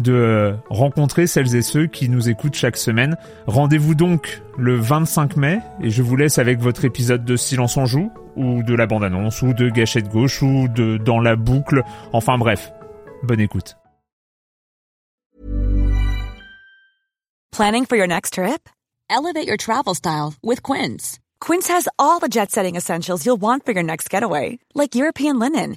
de rencontrer celles et ceux qui nous écoutent chaque semaine. Rendez-vous donc le 25 mai et je vous laisse avec votre épisode de Silence en joue ou de la bande-annonce ou de Gâchette gauche ou de Dans la boucle. Enfin bref, bonne écoute. Planning for your next trip? Elevate your travel style with Quince. Quince has all the jet-setting essentials you'll want for your next getaway, like European linen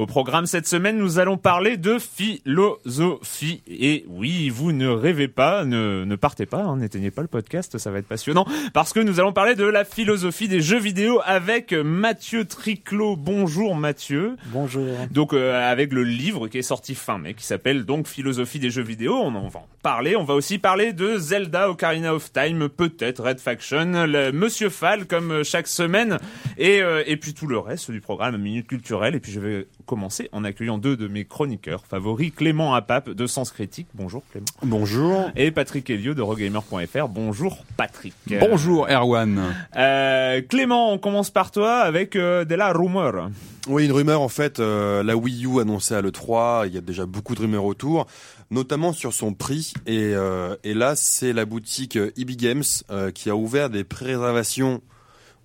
Au programme cette semaine, nous allons parler de philosophie. Et oui, vous ne rêvez pas, ne, ne partez pas, hein, n'éteignez pas le podcast, ça va être passionnant, parce que nous allons parler de la philosophie des jeux vidéo avec Mathieu Triclot. Bonjour Mathieu. Bonjour. Donc euh, avec le livre qui est sorti fin mai, qui s'appelle donc Philosophie des jeux vidéo, on en va en parler. On va aussi parler de Zelda Ocarina of Time, peut-être Red Faction, le Monsieur Fall comme chaque semaine, et, euh, et puis tout le reste du programme Minute Culturelle. Et puis je vais commencer en accueillant deux de mes chroniqueurs favoris, Clément Apap de Sens Critique. Bonjour Clément. Bonjour. Et Patrick Elliot de Rogamer.fr. Bonjour Patrick. Bonjour Erwan. Euh, Clément, on commence par toi avec euh, de la rumeur. Oui, une rumeur en fait, euh, la Wii U annoncée à l'E3, il y a déjà beaucoup de rumeurs autour, notamment sur son prix. Et, euh, et là, c'est la boutique EB Games euh, qui a ouvert des pré-réservations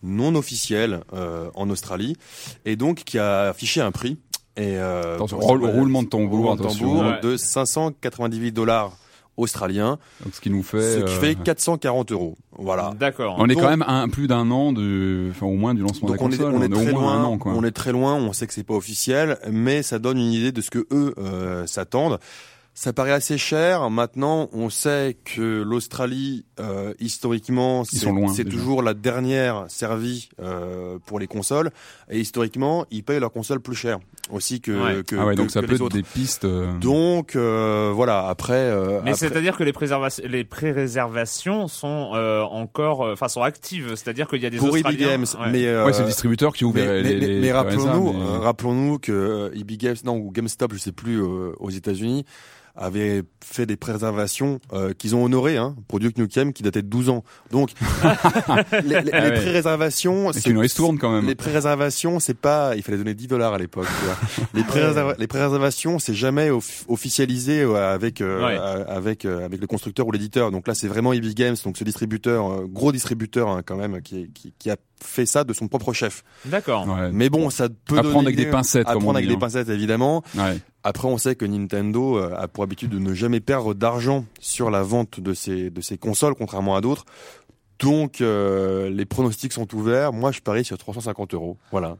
non officielles euh, en Australie et donc qui a affiché un prix. Et euh, Attention, roule- roulement de tambour, roulement de tambour Ouais. de 598 dollars australiens, Donc, ce qui nous fait. ce qui euh, fait 440 euros. Voilà. D'accord. On est Donc- quand même un, plus d'un an de, enfin au moins du lancement Donc de la on est, console. on est très loin, an quoi. on est très loin, on sait que c'est pas officiel, mais ça donne une idée de ce que eux euh, s'attendent. Ça paraît assez cher. Maintenant, on sait que l'Australie, euh, historiquement, c'est loin, toujours la dernière servie euh, pour les consoles. Et historiquement, ils payent leurs consoles plus cher aussi que, Ouais. que, ah ouais, que- donc ça que peut les être autres. des pistes. euh, Donc euh, voilà. Après, euh, Mais après- c'est-à-dire que les, préserva- les pré-réservations sont euh, encore, enfin sont actives. C'est-à-dire qu'il y a des pour Australiens. Games, Ouais. mais euh, Ouais, c'est le distributeur qui ouvre Mais, les, mais- les- mais rappelons-nous, mais- rappelons-nous que euh, EB Games, non, ou GameStop, je sais plus, euh, aux États-Unis, avait fait des préservations euh, qu'ils ont honorées, hein, pour Duke Nukem, qui datait de 12 ans. Donc, les, les- Ah les ouais. pré-réservations, Et c'est- nous ristourne quand même. les pré-réservations, c'est pas, il fallait donner 10 dollars à l'époque. tu vois. les pré-réserva- les pré-réservations, c'est jamais off- officialisé euh, avec euh, Ouais. euh, avec euh, avec le constructeur ou l'éditeur. Donc là, c'est vraiment EB Games, donc ce distributeur, euh, gros distributeur hein, quand même, qui, qui qui a fait ça de son propre chef. D'accord. Ouais. Mais bon, ça peut À donner prendre avec des pincettes, À comme on prendre avec dit, des hein. pincettes, évidemment. Ouais. Après, on sait que Nintendo euh, a pour habitude de ne jamais perdre d'argent sur la vente de ses de ses consoles, contrairement à d'autres. Donc, euh, les pronostics sont ouverts. Moi, je parie sur 350 euros. Voilà.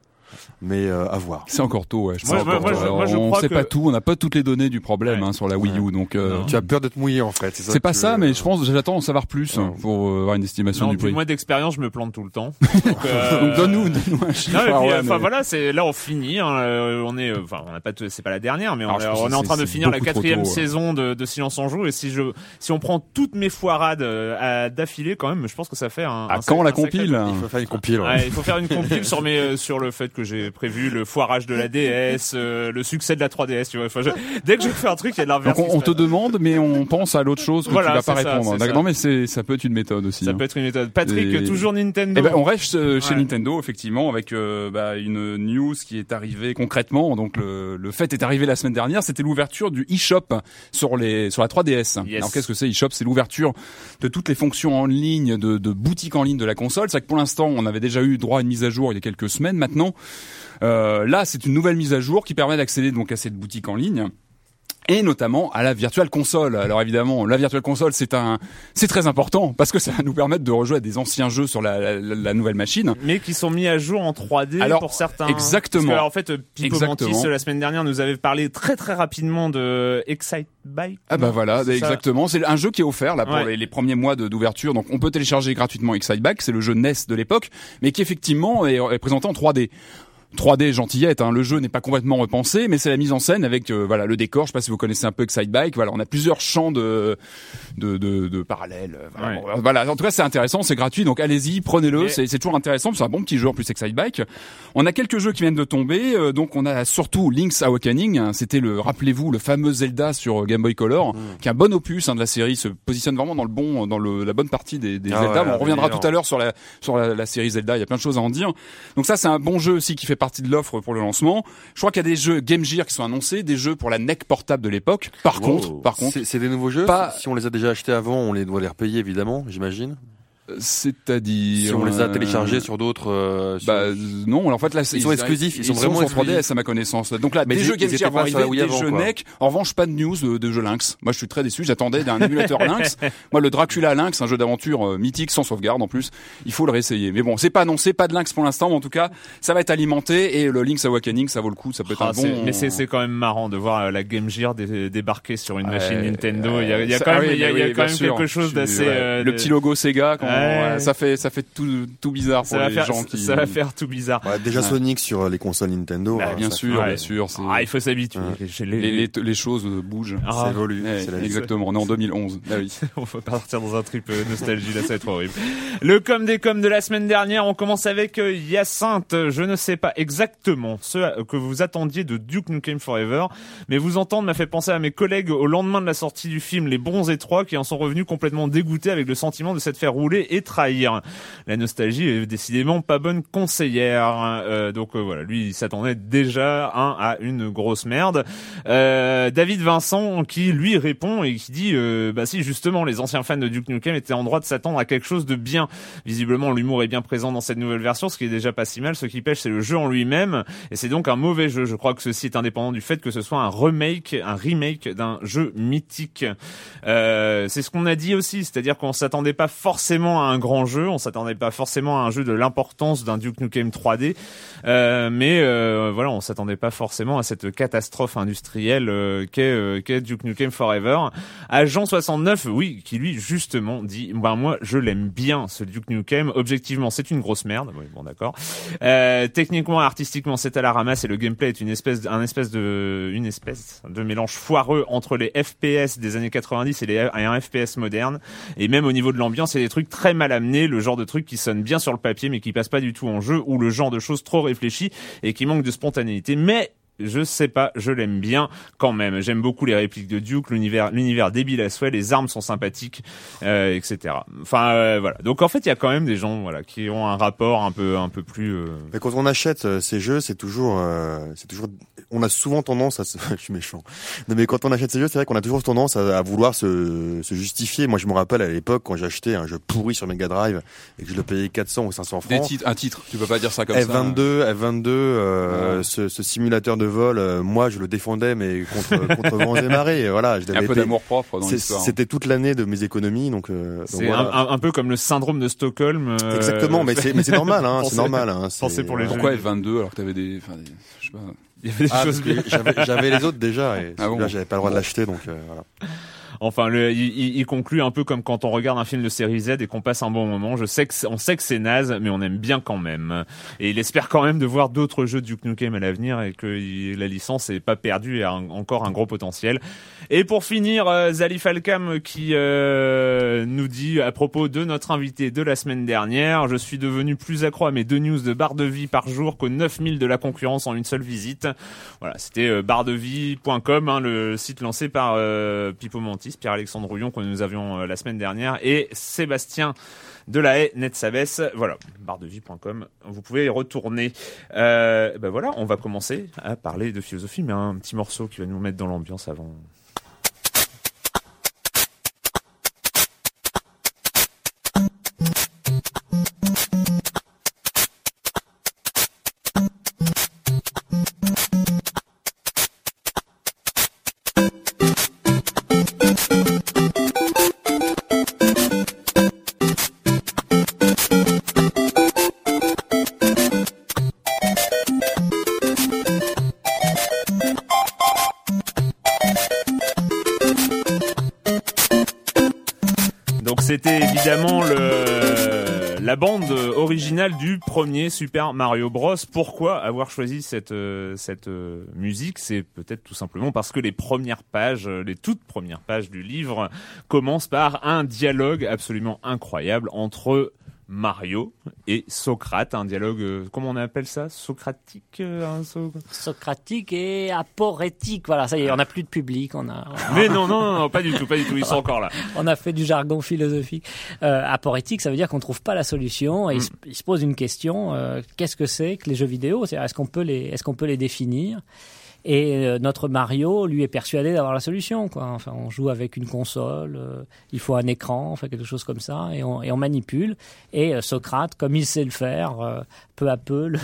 Mais euh, à voir. C'est encore tôt, ouais. Je Moi, pense moi, encore moi, tôt. je- moi, je on crois sait que- pas tout, on n'a pas toutes les données du problème Ouais. hein, sur la Wii U, donc euh. Tu as peur de te mouiller, en fait. ça c'est pas ça, veux- mais je pense j'attends d'en savoir plus Ouais. hein, pour euh, avoir une estimation Non, du prix. moi d'expérience, je me plante tout le temps. Donc, euh, donc donne-nous, donne-nous un chiffre. Non, puis, et- voilà, c'est là on finit. hein, euh, on est, enfin, on n'a pas, c'est pas la dernière, mais on, Alors, est- on en train de finir la quatrième tôt, ouais. saison de, de Silence en joue. Et si je, si on prend toutes mes foirades euh, d'affilée, quand même, je pense que ça fait un. À quand la compile Il faut faire une compile. ouais. Ouais, il faut faire une compile sur mes, euh, sur le fait que j'ai prévu le foirage de la DS, euh, le succès de la 3DS. Tu vois, Enfin, je- dès que je fais un truc, il y a de l'inverse. On, on te demande, mais on pense à l'autre chose que Voilà, tu vas pas répondre. ça. Non, mais ça peut être une méthode aussi. Ça hein. peut être une méthode. Patrick, Et- toujours Nintendo. Eh ben, on reste euh, chez Ouais. Nintendo effectivement avec euh, bah, une news qui est arrivée concrètement. Donc le, le fait est arrivé la semaine dernière. C'était l'ouverture du eShop sur les sur la 3DS. Yes. Alors qu'est-ce que c'est eShop? C'est l'ouverture de toutes les fonctions en ligne, de, de boutiques en ligne de la console. C'est que pour l'instant on avait déjà eu droit à une mise à jour il y a quelques semaines. Maintenant, là c'est une nouvelle mise à jour qui permet d'accéder donc à cette boutique en ligne et notamment à la virtual console. Alors évidemment, la virtual console c'est un c'est très important parce que ça va nous permettre de rejouer à des anciens jeux sur la, la, la nouvelle machine. mais qui sont mis à jour en 3D Alors, pour certains. exactement. Parce que, en fait, euh, Pipo. Mantis, la semaine dernière, nous avait parlé très très rapidement de Excite Bike. Ah bah voilà, exactement. C'est un jeu qui est offert là pour Ouais. les, les premiers mois d'ouverture. Donc on peut télécharger gratuitement Exciteback, c'est le jeu NES de l'époque, mais qui effectivement est, est présenté en 3D. 3D gentillette, hein. le jeu n'est pas complètement repensé, mais c'est la mise en scène avec euh, voilà le décor. Je sais pas si vous connaissez un peu Excitebike. Voilà, on a plusieurs champs de de, de, de parallèles. euh, Voilà, Ouais. bon, voilà. en tout cas c'est intéressant, c'est gratuit, donc allez-y, prenez-le. Mais- C'est c'est toujours intéressant. C'est un bon petit jeu en plus Excitebike. On a quelques jeux qui viennent de tomber, euh, donc on a surtout Link's Awakening. hein. C'était le, rappelez-vous, le fameux Zelda sur euh, Game Boy Color, Mm. qui est un bon opus hein, de la série, se positionne vraiment dans le bon, dans le, la bonne partie des, des Ah Zelda. ouais, on reviendra tout à l'heure sur la sur la, la série Zelda. Il y a plein de choses à en dire. Donc ça, c'est un bon jeu aussi qui fait partie de l'offre pour le lancement. Je crois qu'il y a des jeux Game Gear qui sont annoncés, des jeux pour la NEC portable de l'époque. Par Wow. contre, par contre, C'est c'est des nouveaux jeux. Pas- Si on les a déjà achetés avant, on les doit les repayer évidemment, j'imagine. C'est-à-dire Si on les a euh, téléchargés sur d'autres. euh, sur- Bah non, en fait là c'est- Ils sont exclusifs, ils sont vraiment sur 3DS exclusifs. à ma connaissance. Donc là, Mais des jeux Game Gear vont arriver, des avant, jeux quoi. NEC. En revanche, pas de news de, de jeux Lynx. Moi, je suis très déçu. J'attendais d'un émulateur Lynx. Moi, le Dracula Lynx, un jeu d'aventure euh, mythique sans sauvegarde en plus. Il faut le réessayer. Mais bon, c'est pas annoncé, pas de Lynx pour l'instant, mais en tout cas, ça va être alimenté et le Link's Awakening, ça vaut le coup. Ça peut être Ah, un bon. Mais c'est c'est quand même marrant de voir euh, la Game Gear dé- débarquer sur une machine Nintendo. Il y a, quand même, quelque chose d'assez. euh, le petit logo Sega, ouais, ça fait ça fait tout tout bizarre pour ça va les faire, gens qui. ça va faire tout bizarre. Ouais, déjà Ouais. Sonic sur les consoles Nintendo. Bah, euh, bien ça- sûr, Ouais. bien sûr. Ah, il faut s'habituer. Les, les, les choses bougent. Ah, Ça évolue. Exactement, on est en 2011. Ah oui. On va partir dans un trip euh, nostalgie, là, ça va être horrible. Le com des com de la semaine dernière, on commence avec euh, Hyacinthe. Je ne sais pas exactement ce que vous attendiez de Duke Nukem Forever, mais vous entendre m'a fait penser à mes collègues au lendemain de la sortie du film Les Bons Étroits qui en sont revenus complètement dégoûtés avec le sentiment de s'être fait rouler et trahir. La nostalgie est décidément pas bonne conseillère. Euh, donc euh, voilà, lui il s'attendait déjà à une grosse merde. Euh, David Vincent qui lui répond et qui dit bah si justement les anciens fans de Duke Nukem étaient en droit de s'attendre à quelque chose de bien. Visiblement l'humour est bien présent dans cette nouvelle version, ce qui est déjà pas si mal. Ce qui pêche c'est le jeu en lui-même et c'est donc un mauvais jeu. Je crois que ceci est indépendant du fait que ce soit un remake, un remake d'un jeu mythique. C'est ce qu'on a dit aussi, c'est-à-dire qu'on s'attendait pas forcément à un grand jeu, on s'attendait pas forcément à un jeu de l'importance d'un Duke Nukem 3D, euh, mais euh, voilà, on s'attendait pas forcément à cette catastrophe industrielle euh, qu'est euh, qu'est Duke Nukem Forever. Agent 69, oui, qui lui justement dit, ben moi je l'aime bien ce Duke Nukem. Objectivement, c'est une grosse merde. Oui, bon d'accord. Euh, techniquement, artistiquement, c'est à la ramasse et le gameplay est une espèce, un espèce de, une espèce de mélange foireux entre les FPS des années 90 et, les, et un FPS moderne. Et même au niveau de l'ambiance, il y a des trucs très mal amenés, le genre de trucs qui sonnent bien sur le papier mais qui passent pas du tout en jeu, ou le genre de choses trop réfléchies et qui manquent de spontanéité. Mais je sais pas, je l'aime bien quand même. J'aime beaucoup les répliques de Duke, l'univers, l'univers débile à souhait, les armes sont sympathiques, euh, etc. Enfin euh, voilà. Donc en fait, il y a quand même des gens voilà qui ont un rapport un peu un peu plus. euh, Mais quand on achète euh, ces jeux, c'est toujours, euh, c'est toujours, on a souvent tendance à, se... je suis méchant. Non, mais quand on achète ces jeux, c'est vrai qu'on a toujours tendance à, à vouloir se, se justifier. Moi, je me rappelle à l'époque quand j'ai acheté un jeu pourri sur Mega Drive et que je le payais 400 ou 500 Des francs. titres, un titre. Tu peux pas dire ça comme ça. F22, F22, euh, Ouais. ce, ce simulateur de vol, euh, moi je le défendais mais contre contre vents et marées. Voilà, je un peu d'amour propre dans c'est- l'histoire. C'était toute l'année de mes économies, donc. euh, C'est voilà. un, peu comme le syndrome de Stockholm. euh, Exactement, mais c'est mais c'est normal, hein, c'est normal. Hein, pensez pour les. Pourquoi F22 alors que t'avais des, enfin, des- je sais pas. Il y avait des Ah, choses parce que bien. j'avais les autres déjà et Ah bon là j'avais pas le droit de l'acheter donc euh, voilà. Enfin, le, il, conclut un peu comme quand on regarde un film de série Z et qu'on passe un bon moment. Je sais que on sait que c'est naze, mais on aime bien quand même. Et il espère quand même de voir d'autres jeux Duke Nukem à l'avenir et que la licence est pas perdue et a encore un gros potentiel. Et pour finir, euh, Zali Falcam qui euh, nous dit à propos de notre invité de la semaine dernière, je suis devenu plus accro à mes deux news de barre de vie par jour qu'aux 9000 de la concurrence en une seule visite. Voilà, c'était euh, barredevie.com, hein, le site lancé par euh, Pipo Pierre-Alexandre Rouillon que nous avions la semaine dernière et Sébastien de la haie Netsabes. Voilà, barredevie.com. Vous pouvez y retourner. Euh, ben voilà, on va commencer à parler de philosophie, mais un petit morceau qui va nous mettre dans l'ambiance avant. Super Mario Bros. Pourquoi avoir choisi cette, euh, cette euh, musique? C'est peut-être tout simplement parce que les premières pages, les toutes premières pages du livre commencent par un dialogue absolument incroyable entre Mario et Socrate, un dialogue, euh, comment on appelle ça? Socratique euh, Socratique et aporétique, voilà, ça y est, on n'a plus de public, on a... Mais non, non, non, pas du tout, pas du tout, ils sont encore là. on a fait du jargon philosophique. Euh, aporétique, ça veut dire qu'on trouve pas la solution, et il, se, pose une question, euh, qu'est-ce que c'est que les jeux vidéo? Est-ce qu'on peut, les, est qu'on peut les définir? Et euh, notre Mario, lui, est persuadé d'avoir la solution. Quoi. Enfin, on joue avec une console, euh, il faut un écran, enfin quelque chose comme ça, et on, et on manipule. Et euh, Socrate, comme il sait le faire, peu à peu le,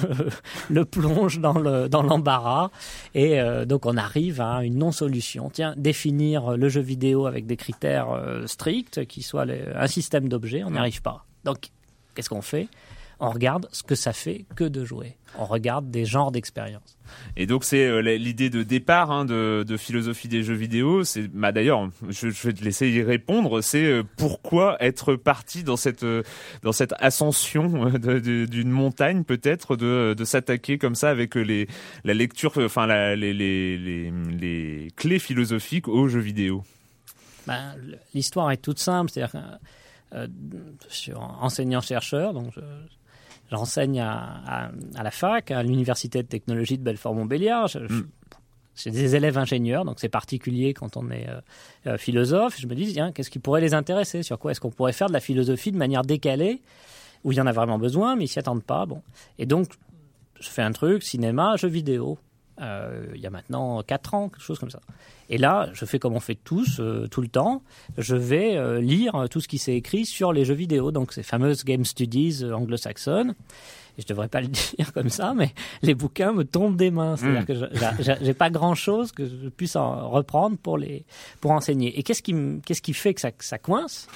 le plonge dans le dans l'embarras. Et donc on arrive à une non-solution. Tiens, définir le jeu vidéo avec des critères stricts, qui soient un système d'objets, on n'y arrive pas. Donc, qu'est-ce qu'on fait? On regarde ce que ça fait que de jouer. On regarde des genres d'expériences. Et donc c'est euh, l'idée de départ hein, de, de, philosophie des jeux vidéo. C'est bah d'ailleurs, je, je, vais te laisser y répondre. C'est euh, pourquoi être parti dans cette euh, dans cette ascension d'une montagne peut-être de, de s'attaquer comme ça avec les la lecture, enfin la, les, les, les, les clés philosophiques aux jeux vidéo? Ben, L'histoire est toute simple, c'est-à-dire euh, je suis enseignant chercheur, donc je, J'enseigne à, à, la fac, à l'université de technologie de Belfort-Montbéliard. Mm. J'ai des élèves ingénieurs, donc c'est particulier quand on est euh, euh, philosophe. Je me dis, tiens, qu'est-ce qui pourrait les intéresser? Sur quoi est-ce qu'on pourrait faire de la philosophie de manière décalée, où il y en a vraiment besoin, mais ils s'y attendent pas? Bon. Et donc, je fais un truc, cinéma, jeux vidéo. Euh, il y a maintenant 4 ans, quelque chose comme ça. Et là, je fais comme on fait tous, euh, tout le temps. Je vais euh, lire tout ce qui s'est écrit sur les jeux vidéo, donc ces fameuses game studies anglo-saxonnes. Et je devrais pas le dire comme ça, mais les bouquins me tombent des mains. C'est-à-dire hmm. que j'ai pas grand-chose que je puisse en reprendre pour les pour enseigner. Et qu'est-ce qui qu'est-ce qui fait que ça, ça coince?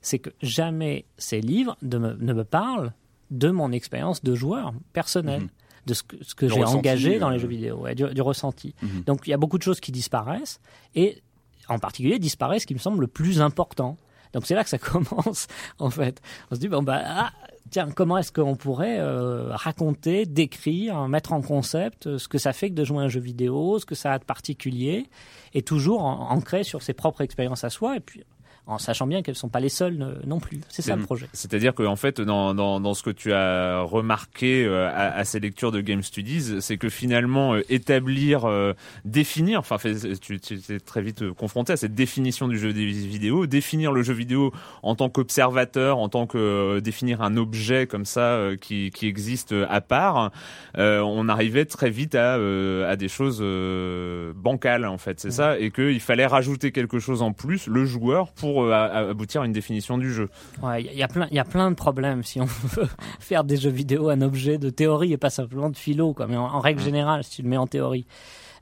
C'est que jamais ces livres ne me, ne me parlent de mon expérience de joueur personnel. Hmm de ce que, j'ai engagé dans les euh, jeux vidéo, du, ressenti. Mhm. Donc il y a beaucoup de choses qui disparaissent et en particulier disparaissent ce qui me semble le plus important. Donc c'est là que ça commence en fait. On se dit bon bah ah, tiens comment est-ce qu'on pourrait euh, raconter, décrire, mettre en concept euh, ce que ça fait que de jouer à un jeu vidéo, ce que ça a de particulier et toujours ancré sur ses propres expériences à soi et puis en sachant bien qu'elles ne sont pas les seules non plus. C'est ça le projet. C'est-à-dire qu'en fait, dans, dans, dans, ce que tu as remarqué euh, à, à, ces lectures de Game Studies, c'est que finalement, euh, établir, euh, définir, enfin, tu, tu es très vite confronté à cette définition du jeu vidéo, définir le jeu vidéo en tant qu'observateur, en tant que définir un objet comme ça qui, qui existe à part, on arrivait très vite à, à des choses bancales, en fait, c'est ça, et qu'il fallait rajouter quelque chose en plus, le joueur, pour euh, aboutir à une définition du jeu. Il y, a plein, il y a plein de problèmes si on veut faire des jeux vidéo un objet de théorie et pas simplement de philo, quoi. Mais en, règle générale, si tu le mets en théorie,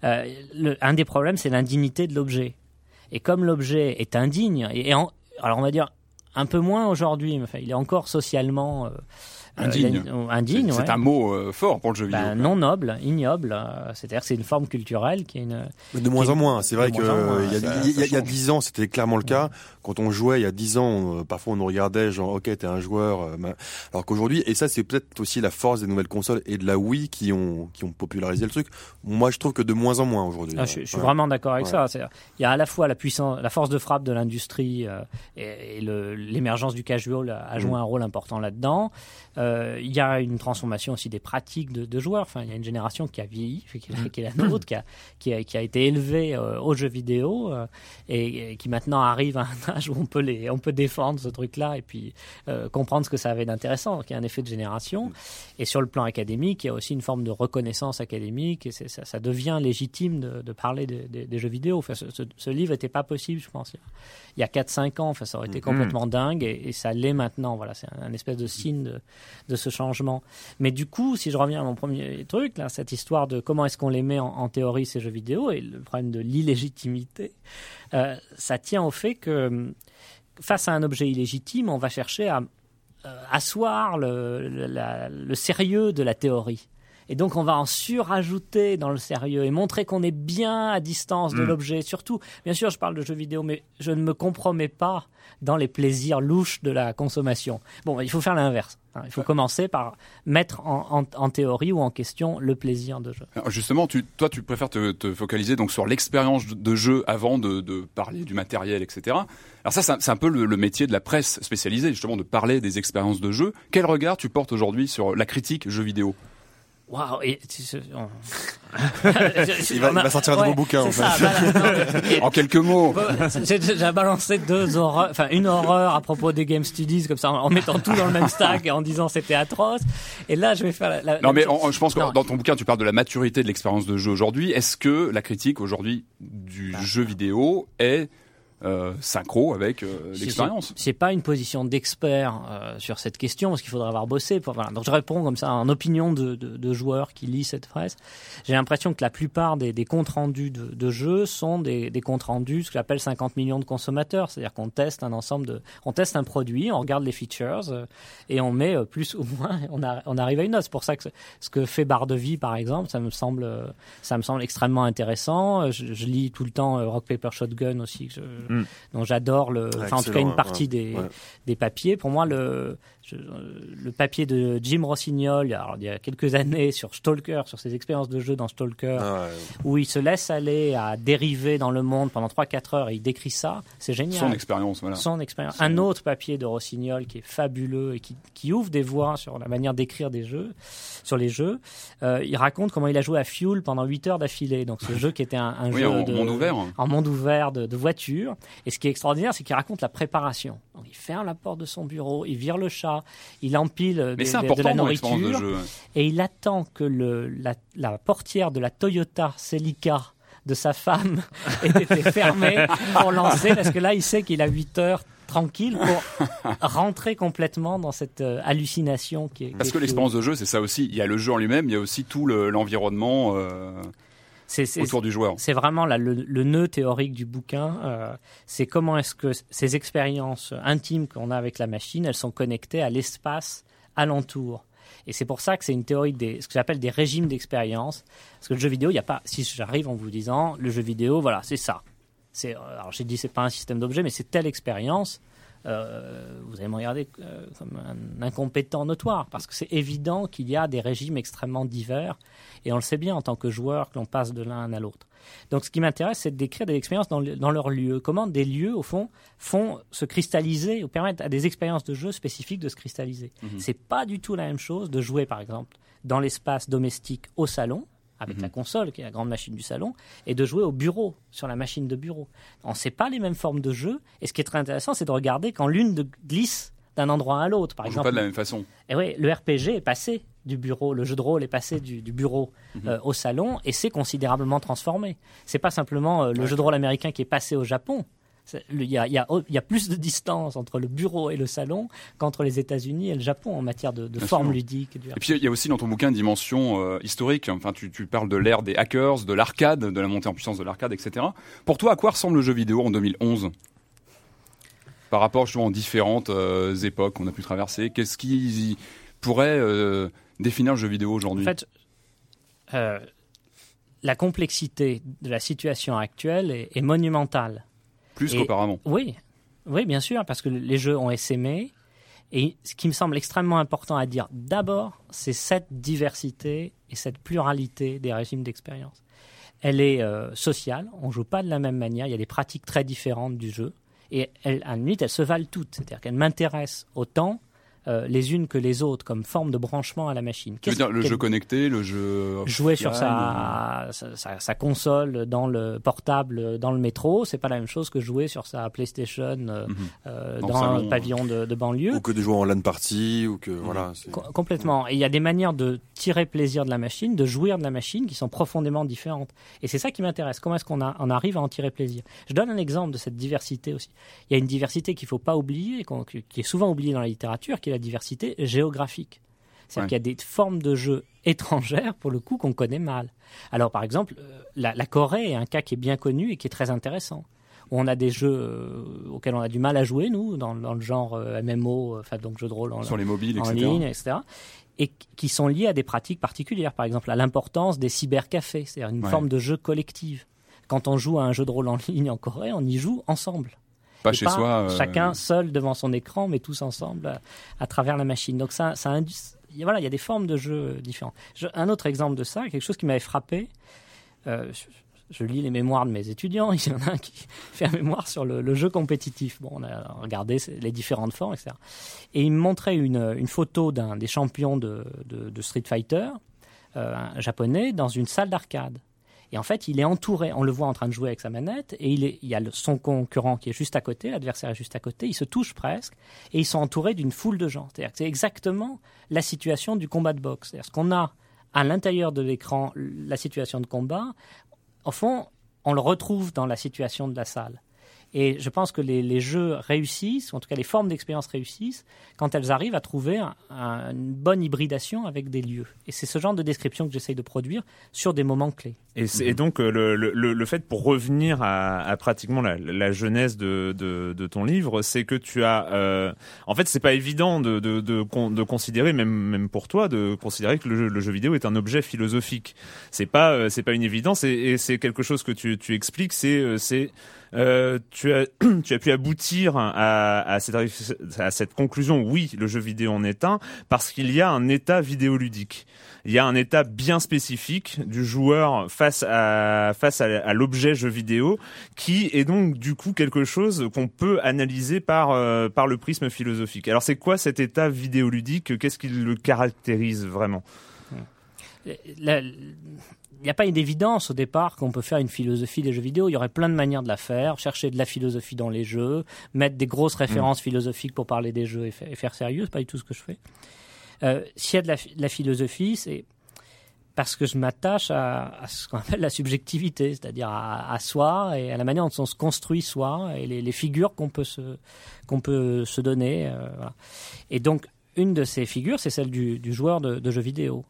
euh, le, un des problèmes, c'est l'indignité de l'objet. Et comme l'objet est indigne, et, alors on va dire un peu moins aujourd'hui, mais enfin, il est encore socialement indigne. indigne, C'est un mot fort pour le jeu vidéo. Ben, non noble, ignoble. C'est-à-dire que c'est une forme culturelle qui est une. de moins en moins. C'est vrai que il y, a dix ans, c'était clairement le cas. Quand on jouait il y a dix ans, parfois on nous regardait genre ok t'es un joueur. Alors qu'aujourd'hui, et ça c'est peut-être aussi la force des nouvelles consoles et de la Wii qui ont qui ont popularisé le truc. Moi je trouve que de moins en moins aujourd'hui. Ah, je, suis vraiment d'accord avec ça. Il y a à la fois la puissance, la force de frappe de l'industrie et, l'émergence du casual a, joué mm. un rôle important là-dedans. Euh, il y a une transformation aussi des pratiques de, joueurs. Enfin, il y a une génération qui a vieilli, qui, est la nôtre, qui a, qui a, qui a été élevée euh, aux jeux vidéo euh, et, qui maintenant arrive à un âge où on peut, les, on peut défendre ce truc-là et puis comprendre ce que ça avait d'intéressant. il y a un effet de génération. Et sur le plan académique, il y a aussi une forme de reconnaissance académique et ça, ça, devient légitime de, de parler des jeux vidéo. Enfin, ce, ce livre n'était pas possible, je pense, il y a 4-5 ans. Enfin, ça aurait été mm. complètement dingue et, ça l'est maintenant. Voilà, c'est un, espèce de signe de, ce changement. Mais du coup, si je reviens à mon premier truc, cette histoire de comment est-ce qu'on les met en, théorie ces jeux vidéo et le problème de l'illégitimité, euh, ça tient au fait que face à un objet illégitime, on va chercher à euh, asseoir le, sérieux de la théorie. Et donc on va en surajouter dans le sérieux et montrer qu'on est bien à distance de mm. l'objet. Surtout, bien sûr, je parle de jeux vidéo, mais je ne me compromets pas dans les plaisirs louches de la consommation. Bon, il faut faire l'inverse. Hein. Il faut commencer par mettre en, théorie ou en question le plaisir de jeu. justement, tu, toi, tu préfères te, focaliser donc sur l'expérience de jeu avant de, parler du matériel, etc. Alors ça, c'est un peu le, le, métier de la presse spécialisée, justement, de parler des expériences de jeu. Quel regard tu portes aujourd'hui sur la critique jeu vidéo? Waouh il, va, sortir un nouveau bouquin en fait. en quelques mots. J'ai balancé deux horreurs, enfin une horreur à propos des Game Studies comme ça en mettant tout dans le même stack et en disant c'était atroce. Et là je vais faire la. non mais je pense que dans ton bouquin tu parles de la maturité de l'expérience de jeu aujourd'hui. Est-ce que la critique aujourd'hui du ah. jeu vidéo est euh, synchro avec euh, l'expérience. C'est pas une position d'expert euh, sur cette question parce qu'il faudrait avoir bossé. Pour, voilà. Donc je réponds comme ça en opinion de, de, de joueurs qui lisent cette presse. J'ai l'impression que la plupart des, des comptes rendus de, de jeux sont des, des comptes rendus, ce que j'appelle 50 millions de consommateurs. C'est-à-dire qu'on teste un ensemble de, on teste un produit, on regarde les features et on met plus ou moins, on, a, on arrive à une note. C'est pour ça que ce que fait Barre de Vie par exemple, ça me semble, ça me semble extrêmement intéressant. Je, je lis tout le temps Rock Paper Shotgun aussi. Que je, Mm. Donc j'adore le, enfin en tout cas une partie des, des papiers. Pour moi, le, le papier de Jim Rossignol, alors, il y a quelques années, sur Stalker, sur ses expériences de jeu dans Stalker, ah où il se laisse aller à dériver dans le monde pendant 3-4 heures et il décrit ça, c'est génial. Son expérience, voilà. Son expérience. Un autre papier de Rossignol qui est fabuleux et qui, qui ouvre des voies sur la manière d'écrire des jeux, sur les jeux. Euh, il raconte comment il a joué à Fuel pendant 8 heures d'affilée. Donc ce jeu qui était un, un jeu en monde ouvert. En monde ouvert de, de voiture. Et ce qui est extraordinaire, c'est qu'il raconte la préparation. Donc il ferme la porte de son bureau, il vire le chat, il empile de la nourriture et il attend que le, la, portière de la Toyota Celica de sa femme ait été fermée pour lancer parce que là il sait qu'il a 8 heures tranquille pour rentrer complètement dans cette euh, hallucination qui est. Parce que l'expérience de jeu, c'est ça aussi. Il y a le jeu en lui-même, il y a aussi tout l'environnement. Euh, autour du joueur. C'est vraiment là, le, nœud théorique du bouquin. Euh, c'est comment est-ce que ces expériences intimes qu'on a avec la machine, elles sont connectées à l'espace alentour. Et c'est pour ça que c'est une théorie des, ce que j'appelle des régimes d'expérience. Parce que le jeu vidéo, il n'y a pas, si j'arrive en vous disant, le jeu vidéo, voilà, c'est ça. C'est, alors j'ai dit, c'est pas un système d'objets, mais c'est telle expérience. Euh, vous allez me regarder euh, comme un incompétent notoire, parce que c'est évident qu'il y a des régimes extrêmement divers, et on le sait bien en tant que joueur que l'on passe de l'un à l'autre. Donc ce qui m'intéresse, c'est de décrire des expériences dans, leur lieu. Comment des lieux, au fond, font se cristalliser ou permettent à des expériences de jeu spécifiques de se cristalliser. Ce mhm. C'est pas du tout la même chose de jouer, par exemple, dans l'espace domestique au salon, avec la mhm. console, qui est la grande machine du salon, et de jouer au bureau, sur la machine de bureau. On ne sait pas les mêmes formes de jeu, et ce qui est très intéressant, c'est de regarder quand l'une glisse d'un endroit à l'autre, par exemple. pas de la même façon. Et oui, le RPG est passé du bureau, le jeu de rôle est passé du, bureau mhm. euh, au salon, et c'est considérablement transformé. C'est pas simplement euh, le jeu de rôle américain qui est passé au Japon, il y, a, plus de distance entre le bureau et le salon qu'entre les États-Unis et le Japon en matière de, forme ludique. Et puis il y a aussi dans ton bouquin une dimension euh, historique. Enfin, tu, parles de l'ère des hackers, de l'arcade, de la montée en puissance de l'arcade, etc. Pour toi, à quoi ressemble le jeu vidéo en 2011 par rapport justement aux différentes euh, époques qu'on a pu traverser Qu'est-ce qui pourrait euh, définir le jeu vidéo aujourd'hui? En fait, la complexité de la situation actuelle est, est monumentale. Plus qu'auparavant. Oui, oui, bien sûr, parce que les jeux ont essaimé. Et ce qui me semble extrêmement important à dire d'abord, c'est cette diversité et cette pluralité des régimes d'expérience. Elle est euh, sociale, on joue pas de la même manière, il y a des pratiques très différentes du jeu. Et elles, à la limite, elles se valent toutes. C'est-à-dire qu'elles m'intéressent autant euh, les unes que les autres comme forme de branchement à la machine. Tu veux dire le jeu connecté, le jeu jouer sur offline, sa, sa, sa- sa console dans le portable dans le métro, c'est pas la même chose que jouer sur sa PlayStation euh, Mhm. euh, Dans le dans salon, un pavillon de, de banlieue. Ou que de jouer en LAN party, ou que voilà. c'est- Co- complètement. Et il y a des manières de tirer plaisir de la machine, de jouir de la machine qui sont profondément différentes. Et c'est ça qui m'intéresse. Comment est-ce qu'on a- on arrive à en tirer plaisir? Je donne un exemple de cette diversité aussi. Il y a une diversité qu'il ne faut pas oublier, qui est souvent oubliée dans la littérature, qui est la diversité géographique. C'est-à-dire Ouais. qu'il y a des formes de jeux étrangères, pour le coup, qu'on connaît mal. Alors, par exemple, euh, la, la Corée est un cas qui est bien connu et qui est très intéressant. Où on a des jeux euh, auxquels on a du mal à jouer, nous, dans, dans le genre euh, MMO, enfin, donc jeu de rôle en, sur les mobiles, en etc. ligne, etc. Et qui- sont liés à des pratiques particulières, par exemple à l'importance des cybercafés, c'est-à-dire une Ouais. forme de jeu collective. Quand on joue à un jeu de rôle en ligne en Corée, on y joue ensemble. Pas Et chez soi. euh, Chacun seul devant son écran, mais tous ensemble à, à travers la machine. Donc ça, ça voilà, il y a des formes de jeux différents. Je- un autre exemple de ça, quelque chose qui m'avait frappé. euh, je, je lis les mémoires de mes étudiants. Il y en a un qui fait un mémoire sur le, le jeu compétitif. Bon, on a regardé les différentes formes, etc. Et il me montrait une, une photo d'un des champions de, de- de Street Fighter, euh, un japonais, dans une salle d'arcade. Et en fait, il est entouré, on le voit en train de jouer avec sa manette, et il, y a son concurrent qui est juste à côté, l'adversaire est juste à côté, ils se touchent presque, et ils sont entourés d'une foule de gens. C'est-à-dire que c'est exactement la situation du combat de boxe. C'est-à-dire ce qu'on a à l'intérieur de l'écran, la situation de combat, au fond, on le retrouve dans la situation de la salle. Et je pense que les, jeux réussissent, en tout cas les formes d'expérience réussissent, quand elles arrivent à trouver un- un- une bonne hybridation avec des lieux. Et c'est ce genre de description que j'essaye de produire sur des moments clés. Et, donc euh, le, fait pour revenir à, pratiquement la, la genèse de, ton livre, c'est que tu as, euh, en fait, c'est pas évident de, de, de, con- de considérer, même pour toi, de considérer que le jeu, vidéo est un objet philosophique. C'est pas euh, pas une évidence et, c'est quelque chose que tu, expliques. C'est euh, tu as tu as pu aboutir à, à cette à cette conclusion. Oui, le jeu vidéo en est un parce qu'il y a un état vidéoludique il y a un état bien spécifique du joueur face à face à, l'objet jeu vidéo qui est donc du coup quelque chose qu'on peut analyser par euh, par le prisme philosophique. Alors c'est quoi cet état vidéoludique? Qu'est-ce qui le caractérise vraiment? Il n'y a pas une évidence au départ qu'on peut faire une philosophie des jeux vidéo. Il y aurait plein de manières de la faire. Chercher de la philosophie dans les jeux, mettre des grosses références philosophiques pour parler des jeux et, fa- et faire sérieux. C'est pas du tout ce que je fais. Euh, S'il y a de la, phi- de la philosophie, c'est parce que je m'attache à, à ce qu'on appelle la subjectivité, c'est-à-dire à, à soi et à la manière dont on se construit soi et les, les figures qu'on peut se qu'on peut se donner. euh, voilà. Et donc une de ces figures, c'est celle du, du joueur de, de jeux vidéo.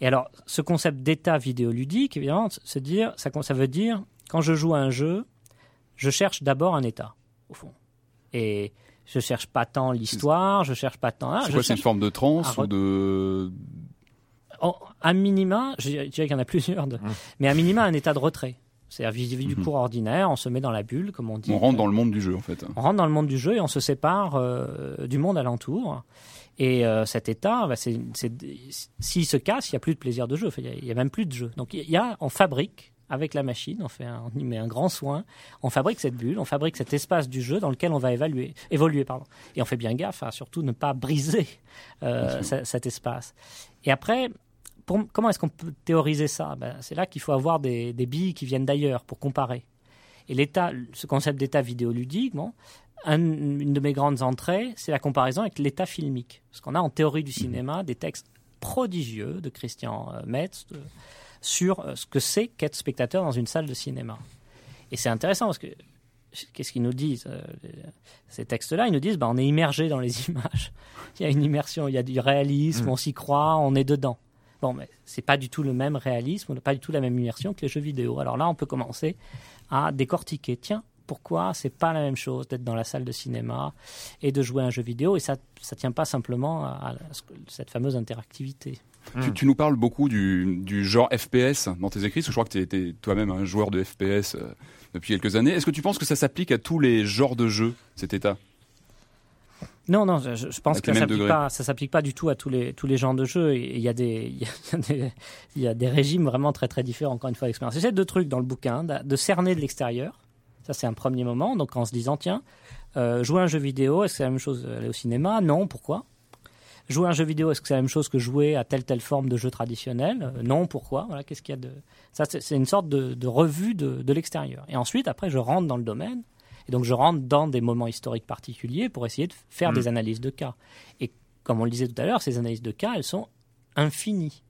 Et alors, ce concept d'état vidéoludique, évidemment, c'est dire, ça, ça veut dire, quand je joue à un jeu, je cherche d'abord un état, au fond. Et je cherche pas tant l'histoire, je cherche pas tant. ah, C'est je quoi, c'est cherche- une forme de transe ou de en- à minima, je dirais qu'il y en a plusieurs, de, mais à minima, un état de retrait. C'est-à-dire vis-à-vis du Mhm. cours ordinaire, on se met dans la bulle, comme on dit. on rentre dans le monde du jeu en fait. On rentre dans le monde du jeu et on se sépare euh, du monde alentour. Et euh, cet état, bah, s'il se casse, il n'y a plus de plaisir de jeu. Il n'y a, même plus de jeu. Donc il y a, on fabrique avec la machine, on, fait un, on y met un grand soin, on fabrique cette bulle, on fabrique cet espace du jeu dans lequel on va évaluer, évoluer. Pardon. Et on fait bien gaffe à surtout ne pas briser euh, ce- cet espace. Et après, pour- comment est-ce qu'on peut théoriser ça? Ben, C'est là qu'il faut avoir des, des billes qui viennent d'ailleurs pour comparer. Et l'état, ce concept d'état vidéoludique, bon, un- une de mes grandes entrées, c'est la comparaison avec l'état filmique. Parce qu'on a en théorie du cinéma des textes prodigieux de Christian euh, Metz de- sur euh, ce que c'est qu'être spectateur dans une salle de cinéma. Et c'est intéressant parce que qu'est-ce qu'ils nous disent euh, Ces textes-là, ils nous disent bah, on est immergé dans les images. Il y a une immersion, il y a du réalisme, on s'y croit, on est dedans. Bon, mais c'est pas du tout le même réalisme, on n'a pas du tout la même immersion que les jeux vidéo. Alors là, on peut commencer à décortiquer. Tiens, pourquoi c'est pas la même chose d'être dans la salle de cinéma et de jouer à un jeu vidéo et ça ça tient pas simplement à, cette fameuse interactivité. Tu, nous parles beaucoup du, du, genre FPS dans tes écrits, parce que je crois que tu étais toi-même un joueur de FPS euh, depuis quelques années. Est-ce que tu penses que ça s'applique à tous les genres de jeux, cet état? Non, non, je, pense que ça s'applique pas, ça s'applique pas du tout à tous les tous les genres de jeux. Il y a des il y a des, régimes vraiment très très différents. Encore une fois, l'expérience. J'essaie deux trucs dans le bouquin, de cerner de l'extérieur. Ça c'est un premier moment. Donc en se disant tiens, euh, jouer un jeu vidéo, est-ce que c'est la même chose aller au cinéma? Non, pourquoi? Jouer un jeu vidéo, est-ce que c'est la même chose que jouer à telle telle forme de jeu traditionnel? Euh, Non, pourquoi? Voilà, qu'est-ce qu'il y a de? Ça C'est une sorte de, de revue de, de l'extérieur. Et ensuite, après, je rentre dans le domaine et donc je rentre dans des moments historiques particuliers pour essayer de faire mm. des analyses de cas. Et comme on le disait tout à l'heure, ces analyses de cas, elles sont infinies.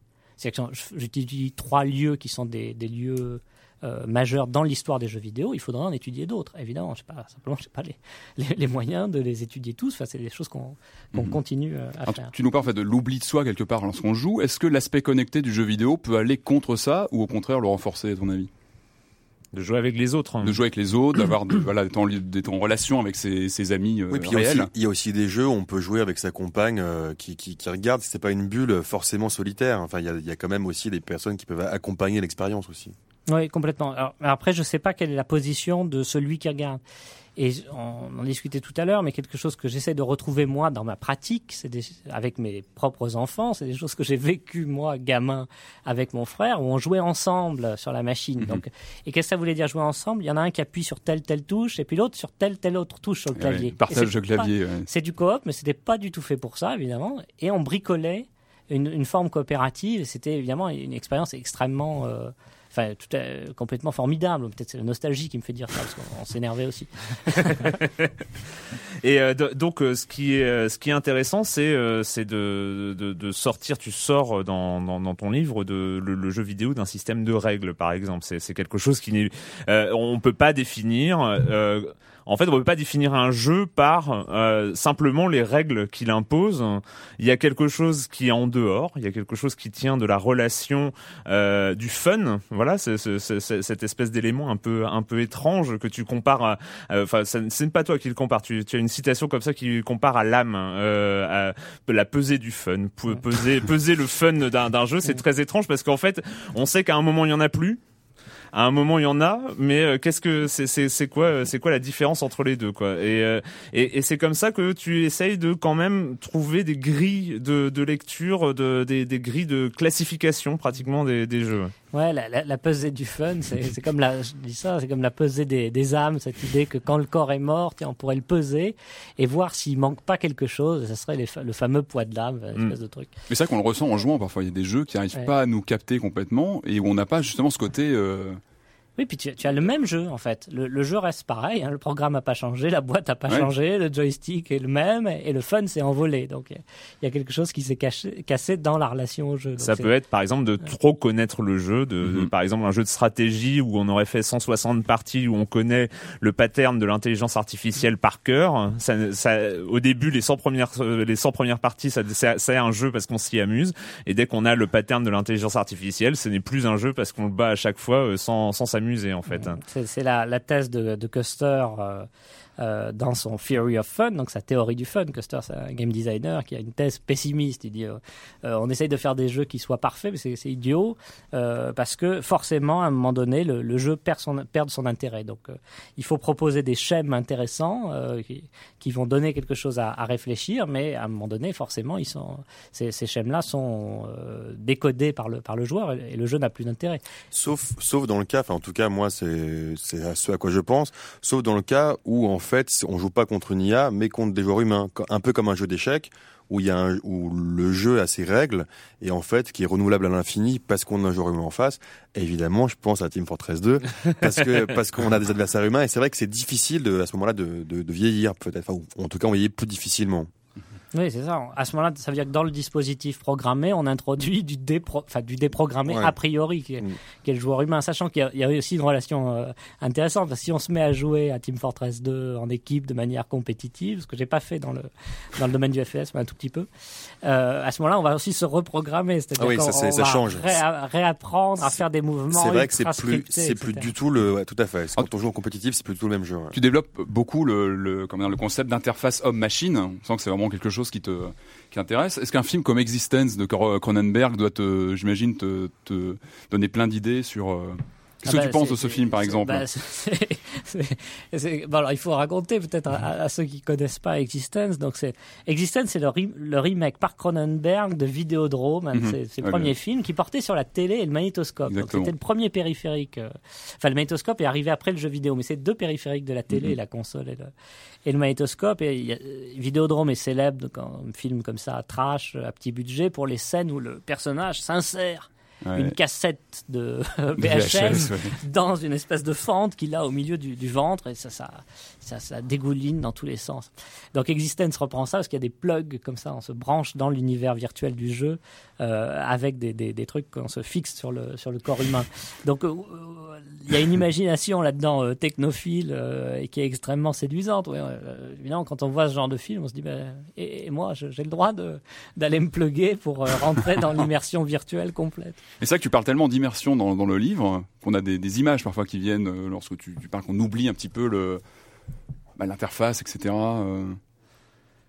J'étudie trois lieux qui sont des, lieux euh, majeurs dans l'histoire des jeux vidéo. Il faudrait en étudier d'autres, évidemment. Je pas, simplement, je n'ai pas les, moyens de les étudier tous. Enfin, c'est des choses qu'on mm. continue euh, à faire. Tu nous parles en fait, de l'oubli de soi quelque part lorsqu'on joue. Est-ce que l'aspect connecté du jeu vidéo peut aller contre ça ou au contraire le renforcer, à ton avis? De jouer avec les autres. Hein. De jouer avec les autres, d'avoir voilà, d'être en, relation avec ses, ses amis euh, oui, puis réels. Il y, a aussi des jeux où on peut jouer avec sa compagne euh, qui, qui, qui, regarde. C'est pas une bulle forcément solitaire. Enfin, il y a, y a quand même aussi des personnes qui peuvent accompagner l'expérience aussi. Oui, complètement. Alors, après, je sais pas quelle est la position de celui qui regarde. Et on en discutait tout à l'heure, mais quelque chose que j'essaie de retrouver moi dans ma pratique, c'est avec mes propres enfants, c'est des choses que j'ai vécues moi, gamin, avec mon frère, où on jouait ensemble sur la machine. Mhm. Donc, et qu'est-ce que ça voulait dire jouer ensemble? Il y en a un qui appuie sur telle telle touche, et puis l'autre sur telle telle autre touche sur le clavier. partage le clavier. C'est du coop, mais c'était pas du tout fait pour ça, évidemment. Et on bricolait une, une forme coopérative. C'était évidemment une expérience extrêmement euh, enfin tout est complètement formidable. Peut-être c'est la nostalgie qui me fait dire ça parce qu'on s'énervait aussi. Et euh, donc euh, ce qui est euh, ce qui est intéressant, c'est de, sortir. Tu sors dans, ton livre de le, jeu vidéo d'un système de règles, par exemple. C'est quelque chose qui n'est on peut pas définir. En fait, on ne peut pas définir un jeu par euh, simplement les règles qu'il impose. Il y a quelque chose qui est en dehors. Il y a quelque chose qui tient de la relation euh, du fun. Voilà, c'est, cette espèce d'élément un peu un peu étrange que tu compares. À, enfin, ce n'est pas toi qui le compare. Tu, tu, as une citation comme ça qui compare à l'âme, euh, à la pesée du fun. Peser peser le fun d'un, d'un jeu, c'est très étrange parce qu'en fait, on sait qu'à un moment il y en a plus à un moment il y en a, mais euh, qu'est-ce que c'est c'est quoi euh, c'est quoi la différence entre les deux quoi? Et euh, et, et c'est comme ça que tu essayes de quand même trouver des grilles de, de lecture, de, des, des grilles de classification pratiquement des, des jeux. Ouais, la, la, pesée du fun, c'est comme la, je dis ça, c'est comme la pesée des, des, âmes, cette idée que quand le corps est mort, on pourrait le peser et voir s'il manque pas quelque chose. Ça serait le fameux poids de l'âme, mm. espèce de truc. Mais c'est ça qu'on le ressent en jouant. Parfois, il y a des jeux qui n'arrivent pas à nous capter complètement et où on n'a pas justement ce côté. Euh oui, puis tu, as le même jeu en fait. Le, jeu reste pareil, hein. le programme n'a pas changé, la boîte n'a pas changé, le joystick est le même et le fun s'est envolé. Donc il y a quelque chose qui s'est cassé dans la relation au jeu. ça peut être par exemple de trop connaître le jeu, de, mhm. par exemple un jeu de stratégie où on aurait fait 160 parties où on connaît le pattern de l'intelligence artificielle par cœur. Ça, au début, les 100 premières les 100 premières parties, ça c'est un jeu parce qu'on s'y amuse. Et dès qu'on a le pattern de l'intelligence artificielle, ce n'est plus un jeu parce qu'on le bat à chaque fois euh, sans sans C'est la, thèse de, de Custer. Euh, dans son Theory of Fun, donc sa théorie du fun. Custer, c'est un game designer qui a une thèse pessimiste. Il dit euh, euh, on essaye de faire des jeux qui soient parfaits, mais c'est idiot parce que forcément, à un moment donné, le, jeu perd son, intérêt. Donc, il faut proposer des schèmes intéressants qui, vont donner quelque chose à, réfléchir, mais à un moment donné, forcément, ces, ces schèmes-là sont décodés par le, par le joueur et, le jeu n'a plus d'intérêt. Sauf, sauf dans le cas, enfin, en tout cas, moi, c'est à ce à quoi je pense, sauf dans le cas où, en fait, on joue pas contre une IA, mais contre des joueurs humains, un peu comme un jeu d'échecs où il y a où le jeu a ses règles et en fait qui est renouvelable à l'infini parce qu'on a un joueur humain en face. évidemment, je pense à Team Fortress 2 parce que parce qu'on a des adversaires humains et c'est vrai que c'est difficile de, à ce moment-là de, de, vieillir peut-être, enfin, en tout cas on vieillit plus difficilement. Oui, c'est ça. À ce moment-là, ça veut dire que dans le dispositif programmé, on introduit du, dépro enfin, du déprogrammé Ouais. a priori, qui est, Mm. qui est le joueur humain, sachant qu'il y a- il y, a aussi une relation euh, intéressante. Parce que si on se met à jouer à Team Fortress 2 en équipe de manière compétitive, ce que j'ai pas fait dans le, dans le domaine du FPS, mais un tout petit peu, euh, à ce moment-là, on va aussi se reprogrammer. C'est-à-dire Ah oui, ça, ça va change. réa- réapprendre à faire des mouvements C'est vrai que c'est plus, c'est plus du tout le, ouais, tout à fait. Quand on joue en compétitif, c'est plus du tout le même jeu. ouais. Tu développes beaucoup le, le, comment dire, le concept d'interface homme-machine. On sent que c'est vraiment quelque chose qui te qui intéresse. Est-ce qu'un film comme Existence de Cro- Cronenberg doit j'imagine, te, te donner plein d'idées sur euh, Qu'est-ce Ah que bah, tu penses de ce film, par exemple bah, bon, alors, il faut raconter peut-être à, ceux qui connaissent pas Existence. Donc, c'est Existence, c'est le, re- le remake par Cronenberg de Vidéodrome, un de Mhm. ses, ses Ouais, premiers films, qui portait sur la télé et le magnétoscope. Donc, c'était le premier périphérique. euh, Enfin, le magnétoscope est arrivé après le jeu vidéo, mais c'est deux périphériques de la télé, Mhm. la console et le, et le magnétoscope. Et il y a- euh, Vidéodrome est célèbre comme un film comme ça, trash, à petit budget, pour les scènes où le personnage s'insère Ouais. une cassette de VHS ouais. dans une espèce de fente qu'il a au milieu du, du ventre et ça, ça, ça, ça dégouline dans tous les sens. Donc Existence reprend ça parce qu'il y a des plugs comme ça, on se branche dans l'univers virtuel du jeu euh, avec des, des, des trucs qu'on se fixe sur le, sur le corps humain. Donc euh, euh, il y a une imagination là-dedans euh, technophile et qui est extrêmement séduisante. Ouais, évidemment, quand on voit ce genre de film, on se dit ben, et, et moi, j'ai le droit d'aller me pluguer pour rentrer dans l'immersion virtuelle complète. Et c'est vrai que tu parles tellement d'immersion dans, dans le livre qu'on a des, des images parfois qui viennent lorsque tu, tu parles qu'on oublie un petit peu le bah, l'interface, etc. euh.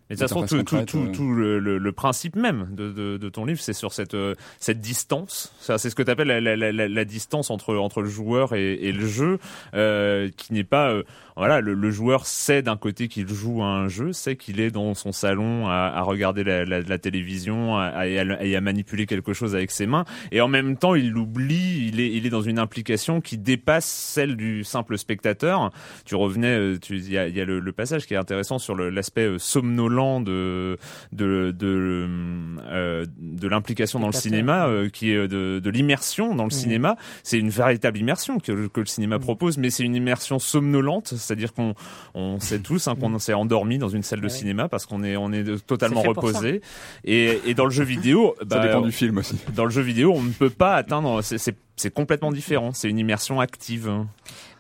Mais de toute façon, tout, tout, tout, tout le, le- le principe même de, de, de ton livre, c'est sur cette, euh, cette distance. Ça, C'est ce que tu appelles la, la, la, la- la distance entre, entre le joueur et, et le jeu, euh, qui n'est pas... euh, voilà, le, le joueur sait d'un côté qu'il joue à un jeu, sait qu'il est dans son salon à, à regarder la, la, la télévision à, à, et à- et à manipuler quelque chose avec ses mains, et en même temps, il l'oublie, il est, il est dans une implication qui dépasse celle du simple spectateur. Tu revenais, euh, tu- il y a, y a le, le passage qui est intéressant sur l'aspect euh, somnolent de de de, euh, de l'implication dans le cinéma, euh, qui est de, de l'immersion dans le cinéma. C'est une véritable immersion que, le- que le cinéma propose, mais c'est une immersion somnolente, c'est-à-dire qu'on on sait tous hein, qu'on s'est endormi dans une salle de. Ouais. cinéma parce qu'on est on est totalement reposé. Et, et dans le jeu vidéo, Ça bah, dépend du film aussi. dans le jeu vidéo, on ne peut pas atteindre. c'est- complètement différent. C'est une immersion active.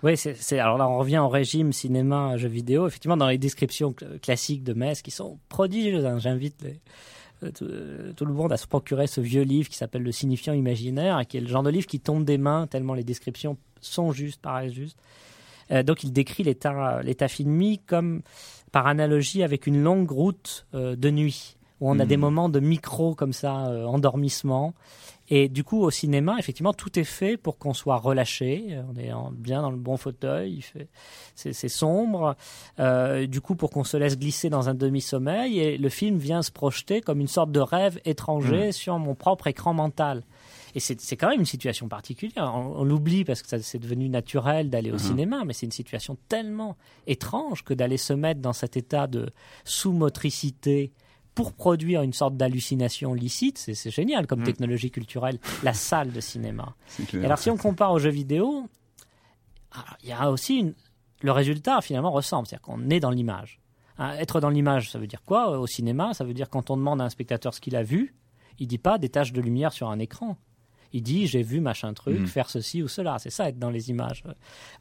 Oui, c'est, alors là, on revient au régime cinéma, jeux vidéo. Effectivement, dans les descriptions cl- classiques de Metz, qui sont prodigieuses, hein, j'invite les- euh, tout, euh, tout le monde à se procurer ce vieux livre qui s'appelle Le signifiant imaginaire, et qui est le genre de livre qui tombe des mains tellement les descriptions sont justes, paraissent justes. Euh, donc, il décrit l'état, l'état filmique comme par analogie avec une longue route euh, de nuit, où on a des moments de micro comme ça, euh, endormissement. Et du coup, au cinéma, effectivement, tout est fait pour qu'on soit relâché. On est en- bien dans le bon fauteuil. Il fait, c'est, c'est sombre. Euh, du coup, pour qu'on se laisse glisser dans un demi-sommeil, et le film vient se projeter comme une sorte de rêve étranger sur mon propre écran mental. Et c'est, quand même une situation particulière. On, on l'oublie parce que c'est devenu naturel d'aller au Mhm. cinéma, mais c'est une situation tellement étrange que d'aller se mettre dans cet état de sous-motricité pour produire une sorte d'hallucination licite, c'est, génial comme Mhm. technologie culturelle, la salle de cinéma. Et alors si on compare aux jeux vidéo, alors, il y a aussi une... le résultat finalement ressemble, c'est-à-dire qu'on est dans l'image. Hein, être dans l'image, ça veut dire quoi? Au cinéma Ça veut dire quand on demande à un spectateur ce qu'il a vu, il dit pas des taches de lumière sur un écran. Il dit j'ai vu machin truc, Mhm. faire ceci ou cela. C'est ça être dans les images euh,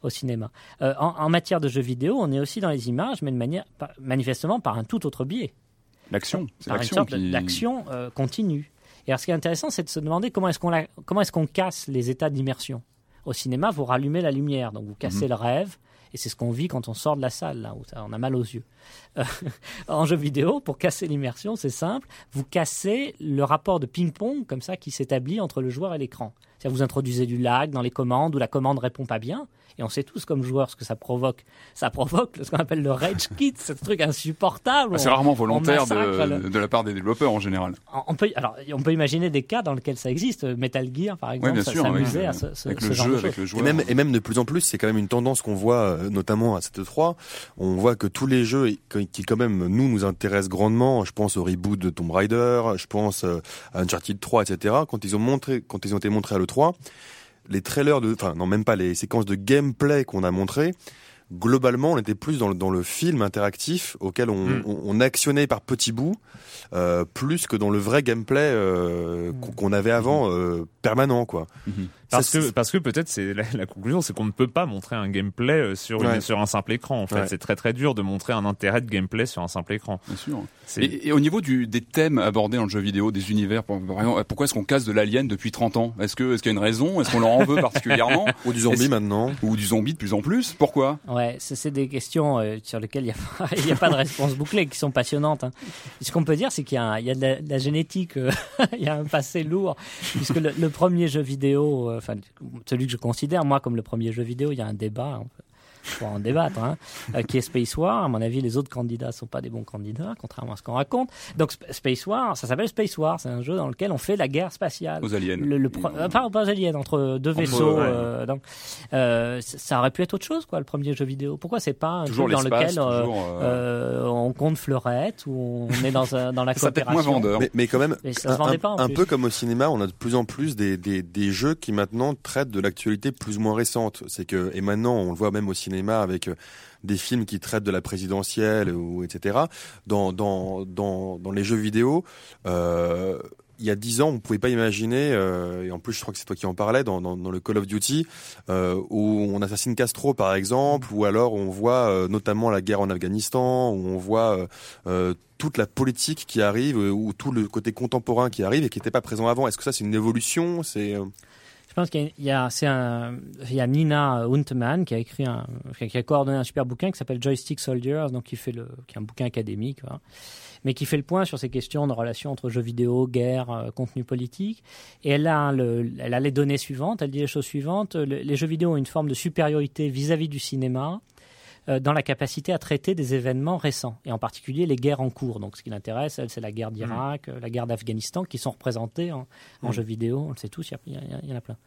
au cinéma. Euh, en, en matière de jeux vidéo, on est aussi dans les images, mais de manière manifestement par un tout autre biais L'action, c'est par une l'action sorte qui. d'action euh, continue. Et alors, ce qui est intéressant, c'est de se demander comment est-ce qu'on la- comment est-ce qu'on casse les états d'immersion. Au cinéma, vous rallumez la lumière, donc vous cassez Mhm. le rêve, et c'est ce qu'on vit quand on sort de la salle, là où on a mal aux yeux. Euh, en jeu vidéo, pour casser l'immersion, c'est simple, vous cassez le rapport de ping-pong comme ça qui s'établit entre le joueur et l'écran. C'est-à-dire vous introduisez du lag dans les commandes où la commande répond pas bien, et on sait tous comme joueurs ce que ça provoque. Ça provoque ce qu'on appelle le rage kit, ce truc insupportable. Ah, c'est rarement volontaire de, le- de la part des développeurs en général. on peut, alors, on peut imaginer des cas dans lesquels ça existe. Metal Gear, par exemple, bien ça s'amusait avec, à ce, ce- avec ce le genre jeu, de avec le Et joueur. même, et même de plus en plus, c'est quand même une tendance qu'on voit, euh, notamment à cette 3 On voit que tous les jeux qui, quand même, nous, nous intéressent grandement. Je pense au reboot de Tomb Raider, je pense euh, à Uncharted 3, etc. Quand ils ont montré, quand ils ont été montrés à l'E3, les trailers de, enfin, non, même pas les séquences de gameplay qu'on a montrées, globalement, on était plus dans le, dans le film interactif auquel on, Mm. on, on actionnait par petits bouts, euh, plus que dans le vrai gameplay euh, qu'on- qu'on avait avant euh, permanent, quoi. Mhm. Parce que, parce que peut-être c'est la, la conclusion, c'est qu'on ne peut pas montrer un gameplay euh, sur, une- Ouais. sur un simple écran. En fait, Ouais. c'est très très dur de montrer un intérêt de gameplay sur un simple écran. Bien sûr. Et, et au niveau du, des thèmes abordés dans le jeu vidéo, des univers, par par exemple, pourquoi est-ce qu'on casse de l'alien depuis 30 ans? Est-ce que est-ce qu'il y a une raison? Est-ce qu'on leur en veut particulièrement? Ou du zombie maintenant. Ou du zombie de plus en plus? Pourquoi? Ouais, ça, c'est des questions euh, sur lesquelles il n'y a, pas- il y a pas de réponse bouclée, qui sont passionnantes. hein. Ce qu'on peut dire, c'est qu'il y a, un- il y a de, la, de la génétique, euh, il y a un passé lourd, puisque le, le premier jeu vidéo, euh, enfin celui que je considère moi comme le premier jeu vidéo, il y a un débat. Faut en débattre, hein, euh, qui est Space War. À mon avis, les autres candidats sont pas des bons candidats, contrairement à ce qu'on raconte. Donc Sp- Space War, ça s'appelle Space War, c'est un jeu dans lequel on fait la guerre spatiale. aux aliens Le, le pro- euh, pas, pas alien, entre deux Entre- vaisseaux. ouais. euh, donc, euh, ça aurait pu être autre chose, quoi, le premier jeu vidéo. Pourquoi c'est pas un Toujours truc dans lequel euh, toujours. euh, euh, on compte fleurettes ou on est dans, un- dans la ça peut être moins coopération vendeur. Mais, mais quand même, Mais ça se un, pas, en un plus. peu comme au cinéma, on a de plus en plus des, des, des jeux qui maintenant traitent de l'actualité plus ou moins récente. C'est que et maintenant on le voit même au cinéma avec euh, des films qui traitent de la présidentielle ou etc. Dans les jeux vidéo. Euh, il y a dix ans, on ne pouvait pas imaginer, euh, et en plus je crois que c'est toi qui en parlais, dans, le Call of Duty, où on assassine Castro par exemple, ou alors on voit notamment la guerre en Afghanistan, où on voit toute la politique qui arrive, ou tout le côté contemporain qui arrive et qui n'était pas présent avant. Est-ce que ça c'est une évolution? Je pense qu'il y a- Nina Huntman qui a écrit qui a coordonné un super bouquin qui s'appelle Joystick Soldiers, donc qui fait qui est un bouquin académique, voilà, mais qui fait le point sur ces questions de relation entre jeux vidéo, guerre, euh, contenu politique. Et elle a, le, elle a les données suivantes. Elle dit les choses suivantes. Le- les jeux vidéo ont une forme de supériorité vis-à-vis du cinéma dans la capacité à traiter des événements récents, et en particulier les guerres en cours. Donc, ce qui l'intéresse, elle, c'est la guerre d'Irak, euh, la guerre d'Afghanistan, qui sont représentées en, en Mm. jeux vidéo. On le sait tous, il y, en a plein.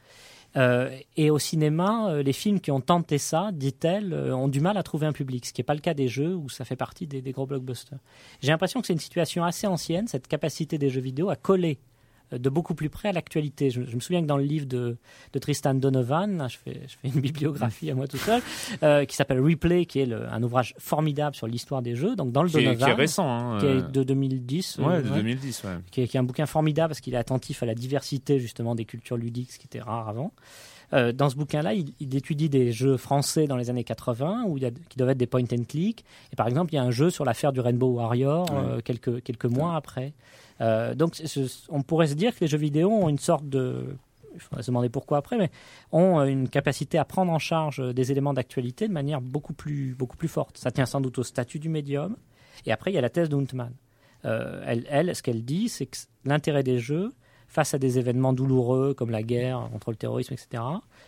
Euh, et au cinéma, euh, les films qui ont tenté ça, dit-elle, euh, ont du mal à trouver un public, ce qui n'est pas le cas des jeux où ça fait partie des, des gros blockbusters. J'ai l'impression que c'est une situation assez ancienne, cette capacité des jeux vidéo à coller euh, de beaucoup plus près à l'actualité. Je, je me souviens que dans le livre de, de Tristan Donovan, je fais, je fais une bibliographie à moi tout seul, euh, qui s'appelle Replay, qui est le- un ouvrage formidable sur l'histoire des jeux. Donc dans le qui, est, Donovan, qui est récent. Hein, qui euh, est de 2010, euh, ouais, de ouais, 2010, ouais. qui est, qui est un bouquin formidable parce qu'il est attentif à la diversité justement des cultures ludiques, ce qui était rare avant. Euh, dans ce bouquin-là, il, il étudie des jeux français dans les années 80 où il y a, qui doivent être des point and click. Et par exemple, il y a un jeu sur l'affaire du Rainbow Warrior euh, quelques, quelques mois après. Euh, donc, on pourrait se dire que les jeux vidéo ont une sorte de. Il faudrait se demander pourquoi après, mais ont euh, une capacité à prendre en charge euh, des éléments d'actualité de manière beaucoup plus, beaucoup plus forte. Ça tient sans doute au statut du médium. Et après, il y a la thèse de Huntman. Euh, elle, elle, ce qu'elle dit, c'est que l'intérêt des jeux, face à des événements douloureux comme la guerre contre le terrorisme, etc.,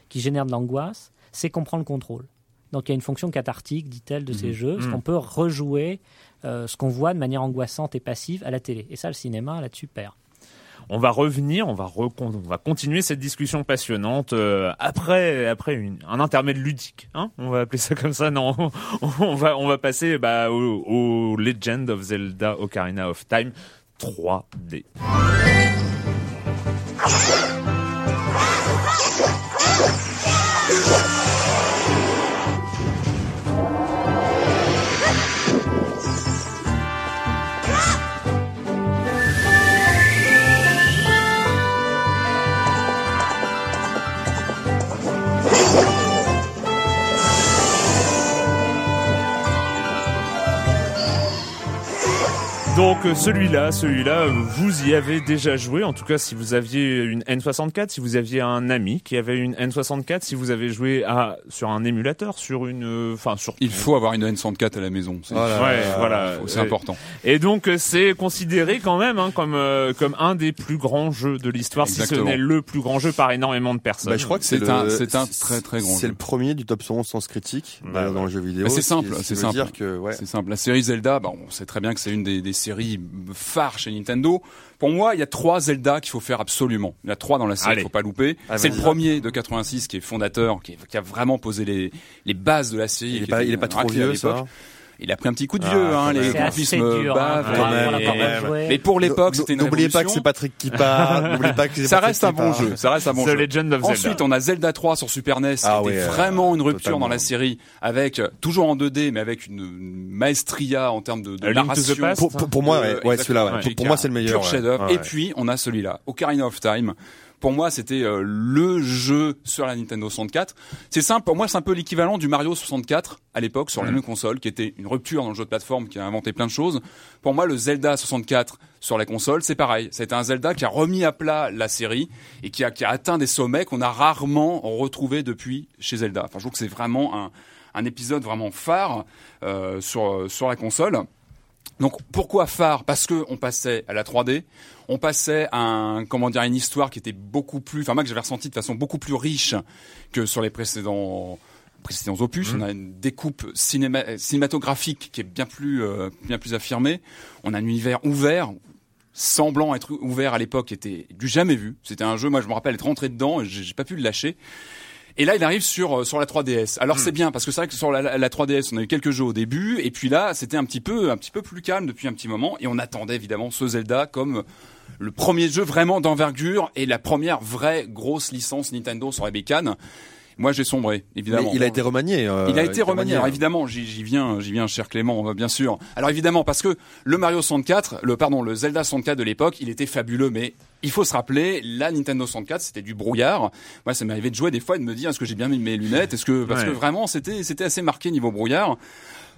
qui génèrent de l'angoisse, c'est qu'on prend le contrôle. Donc il y a une fonction cathartique, dit-elle, de ces jeux, parce Mhm. qu'on peut rejouer euh, ce qu'on voit de manière angoissante et passive à la télé. Et ça, le cinéma, là-dessus, perd. On va revenir, on va, on va continuer cette discussion passionnante euh, après, après une- un intermède ludique. Hein on va appeler ça comme ça. Non, on va, on va passer bah, au, au Legend of Zelda Ocarina of Time 3D. Donc euh, celui-là, celui-là, euh, vous y avez déjà joué. En tout cas, si vous aviez une N64, si vous aviez un ami qui avait une N64, si vous avez joué à sur un émulateur, sur une, euh, enfin sur. Il faut avoir une N64 à la maison. C'est Voilà. Ouais, voilà. c'est important. Et donc c'est considéré quand même hein, comme euh, comme un des plus grands jeux de l'histoire, si ce n'est le plus grand jeu par énormément de personnes. Bah, je crois que c'est un- c'est un très, très grand C'est le premier du top 111 sens critique Bah, dans le jeu vidéo. Bah, c'est ce simple, c'est simple. dire que ouais. C'est simple. La série Zelda, bah, on sait très bien que c'est une des, des séries phares chez Nintendo. Pour moi, il y a trois Zelda qu'il faut faire absolument. Il y a trois dans la série, il faut pas louper. Ah, c'est le premier de 86 qui est fondateur, qui, est- qui a vraiment posé les, les bases de la série. Il est pas, il est pas trop vieux ça. Il a pris un petit coup de Ah, vieux, hein, les graphismes dur. hein, quand pour même, l'avoir quand même. joué. Mais pour l'époque, c'était une N'oubliez pas que c'est Patrick qui parle. N'oubliez pas que c'est Ça Patrick reste un bon jeu. Ça reste un bon The jeu. Legend of Ensuite, Zelda. on a Zelda 3 sur Super NES, Ah qui était ouais, vraiment une rupture totalement. dans la série, avec euh, toujours en 2D, mais avec une, maestria en termes de, de narration. Past. Pour, pour, pour moi, Euh, ouais, ouais, celui-là, ouais. Pour, pour moi, c'est le meilleur. Pur ouais. Et puis, on a celui-là, Ocarina of Time. Pour moi, c'était euh, le jeu sur la Nintendo 64. C'est simple, pour moi, c'est un peu l'équivalent du Mario 64 à l'époque sur la même console, qui était une rupture dans le jeu de plateforme, qui a inventé plein de choses. Pour moi, le Zelda 64 sur la console, c'est pareil. C'était un Zelda qui a remis à plat la série et qui a, qui a atteint des sommets qu'on a rarement retrouvés depuis chez Zelda. Enfin, je trouve que c'est vraiment un, un épisode vraiment phare euh, sur, sur la console. Donc pourquoi phare? Parce que on passait à la 3D, on passait à un, comment dire une histoire qui était beaucoup plus, enfin moi que j'avais ressenti de façon beaucoup plus riche que sur les précédents précédents opus. On a une découpe cinéma- cinématographique qui est bien plus euh, bien plus affirmée. On a un univers ouvert semblant être ouvert à l'époque était du jamais vu. C'était un jeu, moi je me rappelle être rentré dedans, et j'ai pas pu le lâcher. Et là, il arrive sur euh, sur la 3DS. Alors c'est bien parce que c'est vrai que sur la, la- la 3DS, on a eu quelques jeux au début, et puis là, c'était un petit peu un petit peu plus calme depuis un petit moment, et on attendait évidemment ce Zelda comme le premier jeu vraiment d'envergure et la première vraie grosse licence Nintendo sur la bécane. Moi, j'ai sombré, évidemment. Mais il a été remanié. euh, il a été remanié. Alors évidemment, j'y j'y viens, j'y viens, cher Clément, euh, bien sûr. Alors évidemment, parce que le Mario 64, le pardon, le Zelda 64 de l'époque, il était fabuleux, mais il faut se rappeler, la Nintendo 64, c'était du brouillard. Moi, ça m'est arrivé de jouer des fois et de me dire, est-ce que j'ai bien mis mes lunettes? Est-ce que parce Ouais. que vraiment, c'était c'était assez marqué niveau brouillard.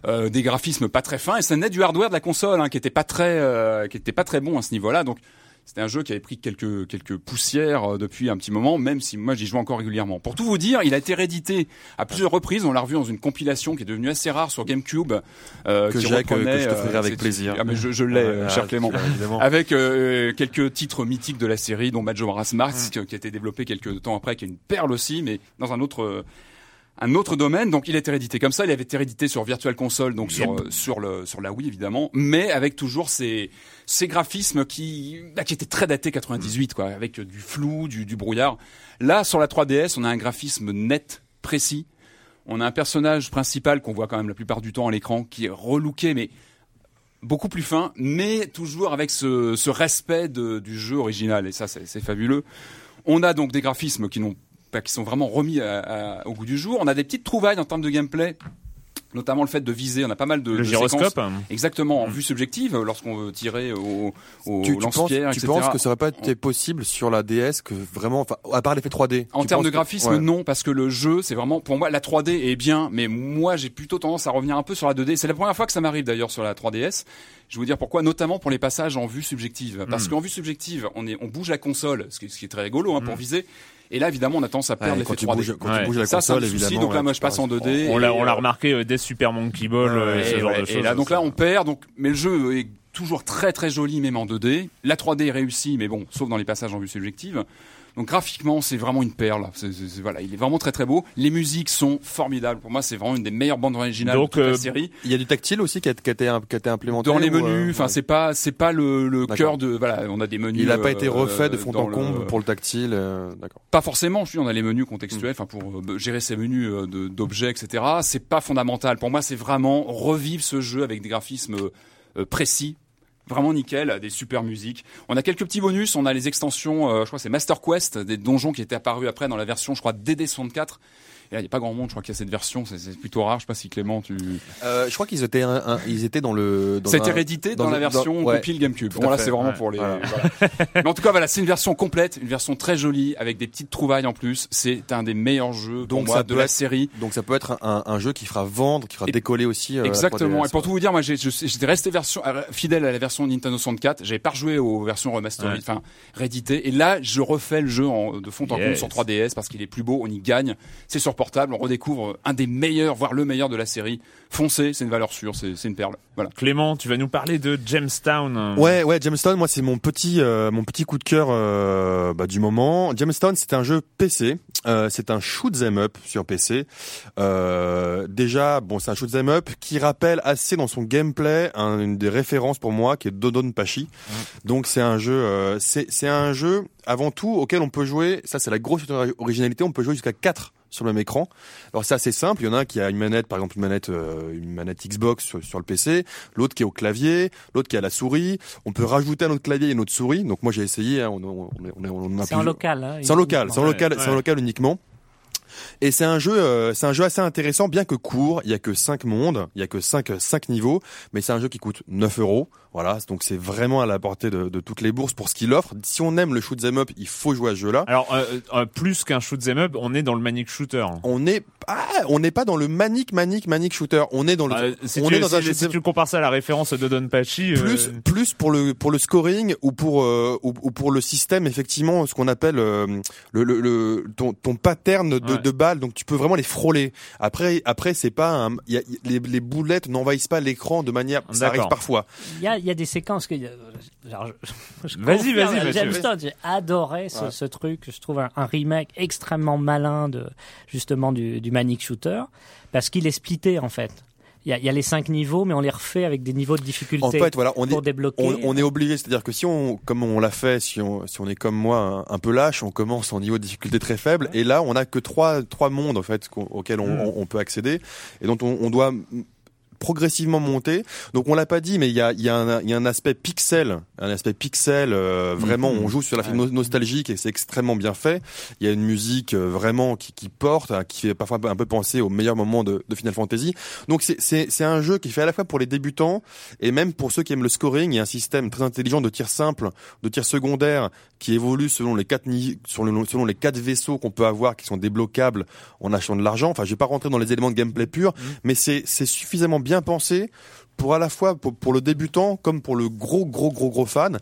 Euh, des graphismes pas très fins et ça venait du hardware de la console hein, qui était pas très euh, qui était pas très bon à ce niveau-là donc c'était un jeu qui avait pris quelques quelques poussières euh, depuis un petit moment, même si moi j'y joue encore régulièrement. Pour tout vous dire, il a été réédité à plusieurs reprises. On l'a revu dans une compilation qui est devenue assez rare sur GameCube, euh, Que qui reprenait, je t'offrirai euh, avec plaisir. Ah mais je, je l'ai, euh, Ah, cher Clément. évidemment. Avec euh, quelques titres mythiques de la série, dont Majora's Mask, qui a été développé quelques temps après, qui est une perle aussi, mais dans un autre euh, un autre domaine. Donc il a été réédité comme ça. Il avait été réédité sur Virtual Console, donc sur euh, sur le sur la Wii évidemment, mais avec toujours ces ces graphismes qui bah, qui étaient très datés 98 quoi, avec euh, du flou, du du brouillard. Là sur la 3DS, on a un graphisme net, précis. On a un personnage principal qu'on voit quand même la plupart du temps à l'écran qui est relooké, mais beaucoup plus fin, mais toujours avec ce, ce respect de- du jeu original. Et ça, c'est c'est fabuleux. On a donc des graphismes qui n'ont qui sont vraiment remis à- à- au goût du jour. On a des petites trouvailles en termes de gameplay, notamment le fait de viser. On a pas mal de Le de gyroscope. séquences. Exactement, en vue subjective, lorsqu'on veut tirer au, au Tu, tu penses, tu que ça aurait pas été possible sur la DS que vraiment, enfin, à part l'effet 3D. En termes de que- graphisme, ouais. non, parce que le jeu, c'est vraiment, pour moi, la 3D est bien, mais moi, j'ai plutôt tendance à revenir un peu sur la 2D. C'est la première fois que ça m'arrive d'ailleurs sur la 3DS. Je vais vous dire pourquoi, notamment pour les passages en vue subjective. Parce Hmm. qu'en vue subjective, on est, on bouge la console, ce qui, ce qui est très rigolo hein, pour viser. Et là, évidemment, on a tendance à perdre. Ouais, l'effet quand tu 3D. bouges, quand Ouais. tu bouges la Ça, c'est un évidemment. Donc là, moi, je passe en passes- 2D. On l'a, et, on l'a euh, remarqué euh, dès Super Monkey Ball, euh, Ouais, ce et, genre ouais, de et choses. là, donc là, on perd. Donc, mais le jeu est toujours très très joli, même en 2D. La 3D est réussie, mais bon, sauf dans les passages en vue subjective. Donc graphiquement, c'est vraiment une perle. Voilà, il est vraiment très très beau. Les musiques sont formidables. Pour moi, c'est vraiment une des meilleures bandes originales Donc, de toute euh, la série. Il y a du tactile aussi qui a, qui a été, qui a été implémenté Dans les ou, menus, euh, enfin ouais. c'est pas c'est pas le, le cœur de voilà, on a des menus. Il n'a pas été euh, refait de fond en comble le- pour le tactile. euh, D'accord. Pas forcément, je dis, on a les menus Mm. contextuels, enfin pour euh, gérer ces menus euh, d'objets, etc. C'est pas fondamental. Pour moi, c'est vraiment revivre ce jeu avec des graphismes euh, précis, vraiment nickel, des super musiques. On a quelques petits bonus, on a les extensions, euh, je crois c'est Master Quest, des donjons qui étaient apparus après dans la version, je crois, DD64. Et là, il n'y a pas grand monde, je crois qu'il y a cette version, c'est plutôt rare. Je sais pas si Clément, tu. Euh, je crois qu'ils étaient, un- un- ils étaient dans le. Dans Ça a été réédité dans la version dans- ouais. compile GameCube. Bon là, c'est vraiment ouais. pour les. Voilà. voilà. Mais en tout cas, voilà, c'est une version complète, une version très jolie avec des petites trouvailles en plus. C'est un des meilleurs jeux Donc moi ça de la être- série. Donc ça peut être un, un jeu qui fera vendre, qui fera Et- décoller aussi. euh, Exactement. 3DS, Et pour tout vous dire, moi, j'étais resté version euh, fidèle à la version Nintendo 64. J'avais pas rejoué aux versions remastered, enfin rééditées. Et là, je refais le jeu en, de fond en Yes. sur 3DS parce qu'il est plus beau. On y gagne. C'est sur portable. On redécouvre un des meilleurs, voire le meilleur de la série. Foncez, c'est une valeur sûre. C'est une perle. Voilà. Clément, tu vas nous parler de Jamestown. Ouais, ouais, Jamestown, moi c'est mon petit, euh, mon petit coup de cœur euh, bah, du moment. Jamestown, c'est un jeu PC. Euh, c'est un shoot 'em up sur PC. Euh, déjà, bon, c'est un shoot 'em up qui rappelle assez dans son gameplay un- une des références pour moi qui est Dodon Pachi. Donc c'est un jeu, euh, c'est c'est un jeu avant tout auquel on peut jouer. Ça c'est la grosse originalité. On peut jouer jusqu'à 4 sur le même écran. Alors c'est assez simple. Il y en a un qui a une manette, par exemple une manette, euh, une manette Xbox sur, sur le PC, l'autre qui est au clavier, l'autre qui a la souris. On peut rajouter un autre clavier et une autre souris. Donc moi j'ai essayé. Hein, on, on, on, on a C'est en local. Hein, C'est en local, c'est en Ouais, local, c'est en local uniquement. Et c'est un jeu, euh, c'est un jeu assez intéressant, bien que court. Il y a que cinq mondes, il y a que cinq cinq niveaux, mais c'est un jeu qui coûte 9 euros. Voilà, donc c'est vraiment à la portée de, de toutes les bourses pour ce qu'il offre. Si on aime le shoot 'em up, il faut jouer à ce jeu-là. Alors, euh, euh, plus qu'un shoot 'em up, on est dans le manic shooter. On est, ah, on n'est pas dans le manic, manic, manic shooter. On est dans le, Euh, si on tu, est dans si- un si tu compares ça à la référence de Don Pachi, euh, plus plus pour le pour le scoring ou pour euh, ou, ou pour le système effectivement ce qu'on appelle euh, le, le, le- ton ton pattern de, Ouais. de balles donc tu peux vraiment les frôler après après c'est pas un, il y a, les, les boulettes n'envahissent pas l'écran de manière ça arrive parfois Il y a, il y a des séquences que. Vas-y, vas-y, James. Todd, j'ai adoré ce, Ouais. ce truc. Je trouve un, un remake extrêmement malin de justement du, du Manic Shooter parce qu'il est splitté en fait. Il y, a, il y a les cinq niveaux, mais on les refait avec des niveaux de difficulté en fait voilà on est pour débloquer. on, on est obligé, c'est-à-dire que si on, comme on l'a fait, si on, si on est comme moi un, un peu lâche, on commence en niveau de difficulté très faible, et là on a que trois, trois mondes en fait auxquels on, Mm. on- peut accéder, et dont on, doit progressivement monter. Donc on l'a pas dit, mais il y a, y, a un- y a un aspect pixel, un aspect pixel. euh, vraiment, on joue sur la film no- nostalgique et c'est extrêmement bien fait. Il y a une musique euh, vraiment qui, qui porte, hein, qui fait parfois un peu- penser au meilleur moment de, de Final Fantasy. Donc c'est- un jeu qui fait à la fois pour les débutants et même pour ceux qui aiment le scoring. Il y a un système très intelligent de tir simple, de tir secondaire qui évolue selon les quatre selon les quatre vaisseaux qu'on peut avoir qui sont débloquables en achetant de l'argent. Enfin, je vais pas rentrer dans les éléments de gameplay pur, mais c'est c'est suffisamment bien pensé pour à la fois pour, pour le débutant comme pour le gros gros gros gros fan.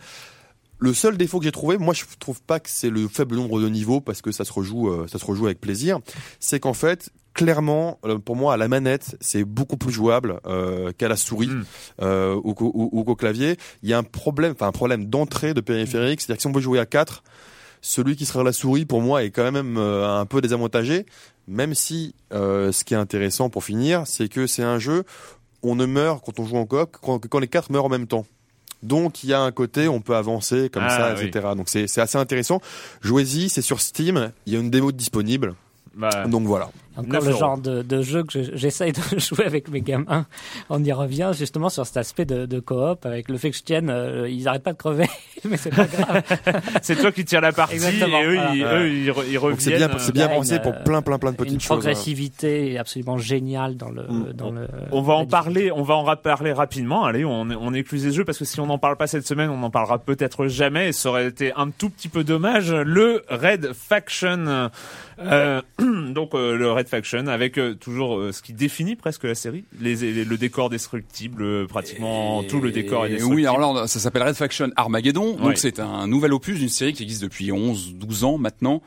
Le seul défaut que j'ai trouvé, moi je trouve pas que c'est le faible nombre de niveaux parce que ça se rejoue, euh, ça se rejoue avec plaisir. C'est qu'en fait, clairement, euh, pour moi à la manette, c'est beaucoup plus jouable euh, qu'à la souris Mm. euh, ou, qu'au- ou- ou qu'au clavier. Il y a un problème, enfin un problème d'entrée de périphérique, c'est-à-dire que si on veut jouer à 4 celui qui sera à la souris pour moi est quand même euh, un peu désavantagé. Même si ce qui est intéressant pour finir, c'est que c'est un jeu on ne meurt quand on joue en coop que quand, les quatre meurent en même temps. Donc il y a un côté, on peut avancer comme Ah, ça, oui. etc. Donc c'est c'est assez intéressant. Jouez-y, c'est sur Steam. Il y a une démo disponible. bah, Donc voilà. Encore 9 le euros. genre de, de jeu que je- j'essaye de jouer avec mes gamins. On y revient justement sur cet aspect de, de coop avec le fait que je tienne, euh, ils arrêtent pas de crever, mais c'est pas grave. c'est toi qui tires la partie Exactement, et eux, voilà. ils, eux, ils, re- ils Donc reviennent. c'est bien, c'est a pensé une, pour euh, plein, plein, plein de Une petites choses. hein. progressivité absolument géniale dans le Mm. dans le. On va en parler, on va en parler rapidement. Allez, on, on écluse les jeux parce que si on n'en parle pas cette semaine, on n'en parlera peut-être jamais. Et ça aurait été un tout petit peu dommage. Le Red Faction, euh, donc euh, le Red Faction avec euh, toujours euh, ce qui définit presque la série, les, les- le décor destructible, euh, pratiquement tout le décor est destructible. Oui, alors là, ça s'appelle Red Faction Armageddon. Ouais. Donc c'est un nouvel opus d'une série qui existe depuis 11, 12 ans maintenant,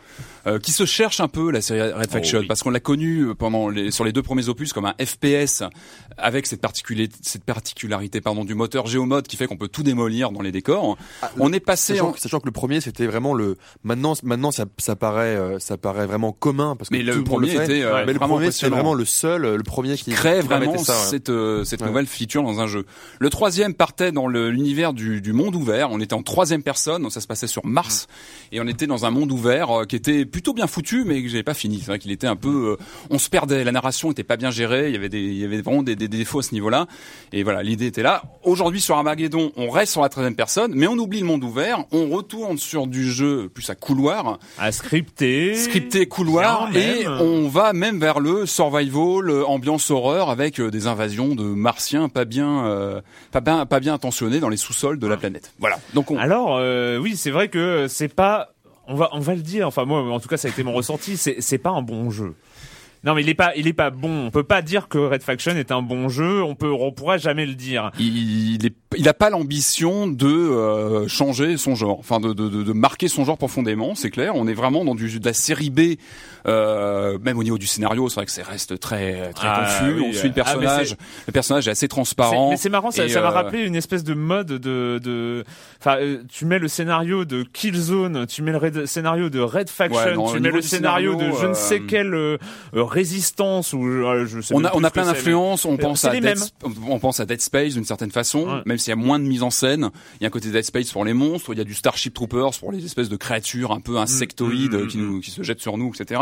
euh, qui se cherche un peu la série Red Faction oui. parce qu'on l'a connue euh, pendant les, sur les deux premiers opus comme un FPS avec cette, particulé- cette particularité pardon du moteur Geomod qui fait qu'on peut tout démolir dans les décors. Ah, On est passé Sachant, en... que- sachant que le premier c'était vraiment le maintenant maintenant ça, ça paraît euh, ça paraît vraiment commun parce que Mais tout le premier le fait. était euh, Ouais, mais le premier c'est vraiment le seul le premier qui crée qui vraiment ça, ouais. cette, euh, cette Ouais. nouvelle feature dans un jeu. Le troisième partait dans l'univers du, du monde ouvert. On était en troisième personne, donc ça se passait sur Mars, et on était dans un monde ouvert euh, qui était plutôt bien foutu, mais que j'avais pas fini. C'est vrai qu'il était un peu, euh, on se perdait, la narration était pas bien gérée, il y avait des, il y avait vraiment des, des- des défauts à ce niveau-là. Et voilà, l'idée était là. Aujourd'hui sur Armageddon, on reste sur la troisième personne, mais on oublie le monde ouvert, on retourne sur du jeu plus à couloir, à scripter, scripté couloir et on va même vers le survival, euh, ambiance horreur avec euh, des invasions de martiens pas bien, euh, pas bien, pas bien intentionnés dans les sous-sols de la planète. Voilà. Donc on, Alors euh, oui, c'est vrai que c'est pas on va on va le dire. Enfin moi en tout cas ça a été mon ressenti, c'est pas un bon jeu. Non mais il est pas il est pas bon. On peut pas dire que Red Faction est un bon jeu, on peut on pourra jamais le dire. il, est, il a pas l'ambition de euh, changer son genre, enfin de, de, de, de marquer son genre profondément, c'est clair. On est vraiment dans du, de la série B, euh, même au niveau du scénario, c'est vrai que ça reste très très Ah, confus. oui, on suit le ah, personnage, le personnage est assez transparent. Mais c'est marrant, ça ça m'a euh, rappelé une espèce de mode de de enfin euh, tu mets le scénario de Killzone, tu mets le red- scénario de Red Faction, Ouais, non, au tu mets le scénario, scénario, de je ne sais quelle euh, euh, résistance ou je sais On a, on a plein d'influences. On pense à Dead, on pense à Dead Space d'une certaine façon, Ouais. même s'il y a moins de mise en scène. Il y a un côté Dead Space pour les monstres, il y a du Starship Troopers pour les espèces de créatures un peu insectoïdes mm, mm, qui mm. nous, qui se jettent sur nous, etc.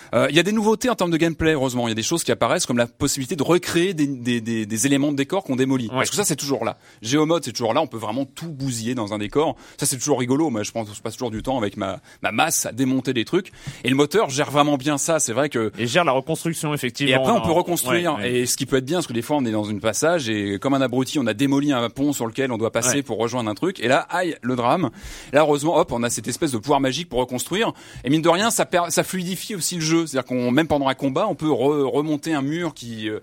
Euh, Il y a des nouveautés en termes de gameplay, heureusement. Il y a des choses qui apparaissent comme la possibilité de recréer des, des, des, des éléments de décor qu'on démolit. Ouais. Parce que ça, c'est toujours là. Géomode, c'est toujours là. On peut vraiment tout bousiller dans un décor. Ça, c'est toujours rigolo. Moi, je pense, je passe toujours du temps avec ma, ma masse à démonter des trucs. Et le moteur gère vraiment bien ça. C'est vrai que Et gère la reconstruction effectivement. et après, on peut reconstruire. Ouais, ouais. Et ce qui peut être bien, parce que des fois, on est dans une passage et comme un abruti, on a démoli un pont sur lequel on doit passer pour rejoindre un truc. Et là, aïe, le drame. Là, heureusement, hop, on a cette espèce de pouvoir magique pour reconstruire. Et mine de rien, ça, ça fluidifie aussi le jeu. C'est-à-dire qu'on, même pendant un combat, on peut re- remonter un mur qui, euh,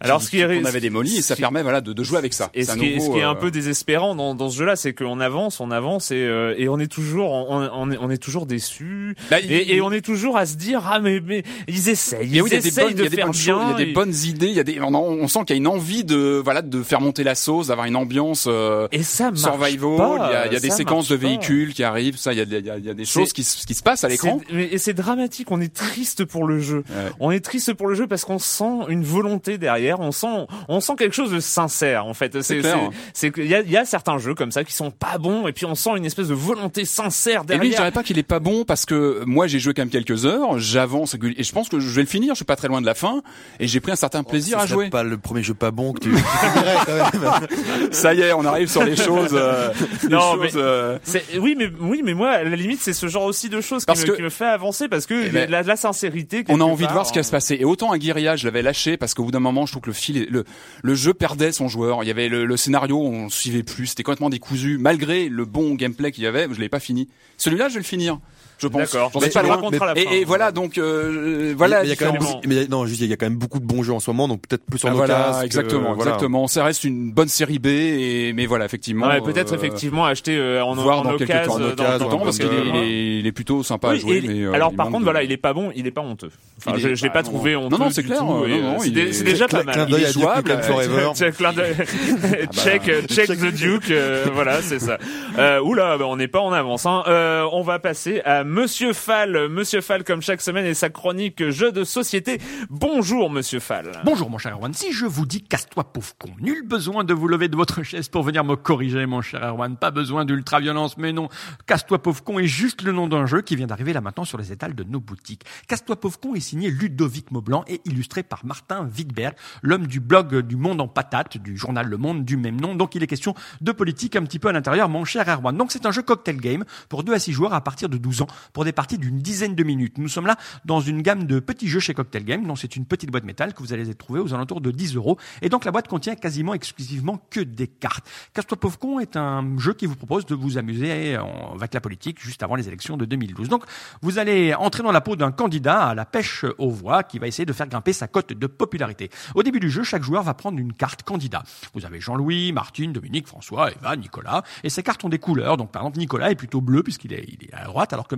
Alors, qui- ce qui est- qu'on avait démoli et ça permet, voilà, de, de jouer avec ça. Et ce qui, est, ce qui est un euh, peu désespérant dans, dans ce jeu-là, c'est qu'on avance, on avance et, euh, et on est toujours, on, on est, on est toujours déçu. bah, il- Et, et on est toujours à se dire ah mais mais ils essayent, ils oui, essayent bonnes, de faire bien. il y a des bonnes idées, il y a des, on, on sent qu'il y a une envie de, voilà, de faire monter la sauce, d'avoir une ambiance, euh, Et ça marche survival, pas, il y a, il y a des séquences de pas. véhicules qui arrivent, ça, il y a, il y a- il y a des choses qui, se- qui se passent à l'écran. Et c'est dramatique, on est triste pour le jeu. Ouais. On est triste pour le jeu parce qu'on sent une volonté derrière, on sent, on sent quelque chose de sincère en fait. C'est, clair. c'est, qu'il y a, il y a certains jeux comme ça qui sont pas bons et puis on sent une espèce de volonté sincère Et lui, je derrière. dirais pas qu'il est pas bon parce que moi j'ai joué quand même quelques heures, j'avance et je pense que je vais le finir, je suis pas très loin de la fin et j'ai pris un certain plaisir Ce à jouer. pas le premier jeu pas bon que tu. Ça y est, on arrive sur les choses. euh, les Non, choses, mais- euh, oui, mais oui, mais moi, à la limite, c'est ce genre aussi de choses qui, me, que- qui me fait avancer parce que Eh ben, la, la sincérité. On a envie de voir ce qui va se hein. passer. Et autant un guérilla, je l'avais lâché parce qu'au bout d'un moment, je trouve que le fil, le, le jeu perdait son joueur. Il y avait le, le scénario, on suivait plus, c'était complètement décousu. Malgré le bon gameplay qu'il y avait, je l'ai pas fini. Celui-là, je vais le finir. Je pense. D'accord. J'en Mais pas loin. la Et, fin. et voilà, donc euh, voilà. Mais il y a quand même, mais il y a- non, juste, il y a quand même beaucoup de bons jeux en ce moment, donc peut-être plus sur Ah, voilà, casques, exactement, euh, voilà. exactement. Ça reste une bonne série B, et mais voilà, effectivement. Ouais, peut-être euh, effectivement acheter euh, en, voir en dans quelques occasion, temps, euh, en dans, occasion, dans- en parce qu'il est, il est, plutôt sympa Oui, à jouer. et- mais, euh, alors par contre, de- voilà, il est pas bon, il est pas honteux. Enfin, je, l'ai pas bah, trouvé non. honteux. Non, non, c'est clair, euh, non, c'est déjà pas mal. d'œil Il est jouable, euh, Forever. Check, clin d'œil. check, euh, check the Duke, euh, voilà, c'est ça. Euh, oula, bah, on n'est pas en avance. Hein. Euh, on va passer à Monsieur Fall. Monsieur Fall, comme chaque semaine, et sa chronique jeux de société. Bonjour, Monsieur Fall. Bonjour mon cher Erwan, si je vous dis casse-toi pauvre con, nul besoin de vous lever de votre chaise pour venir me corriger mon cher Erwan, pas besoin d'ultra-violence, mais non, casse-toi pauvre con est juste le nom d'un jeu qui vient d'arriver là maintenant sur les étals de nos boutiques. Casse-toi pauvre con est signé Ludovic Maublanc et illustré par Martin Wittberg, l'homme du blog du Monde en patate, du journal Le Monde du même nom, donc il est question de politique un petit peu à l'intérieur mon cher Erwan. Donc c'est un jeu cocktail game pour 2 à 6 joueurs à partir de 12 ans pour des parties d'une dizaine de minutes. Nous sommes là dans une gamme de petits jeux chez Cocktail Game, dont c'est une petite boîte métal que vous allez trouver aux alentours de 10 euros. Et donc la boîte contient quasiment exclusivement que des cartes. Casse-toi est un jeu qui vous propose de vous amuser en- avec la politique juste avant les élections de 2012. Donc vous allez entrer dans la peau d'un candidat à la pêche aux voix qui va essayer de faire grimper sa cote de popularité. Au début du jeu, chaque joueur va prendre une carte candidat. Vous avez Jean-Louis, Martine, Dominique, François, Eva, Nicolas, et ces cartes ont des couleurs. Donc par exemple, Nicolas est plutôt bleu puisqu'il est, à droite, alors que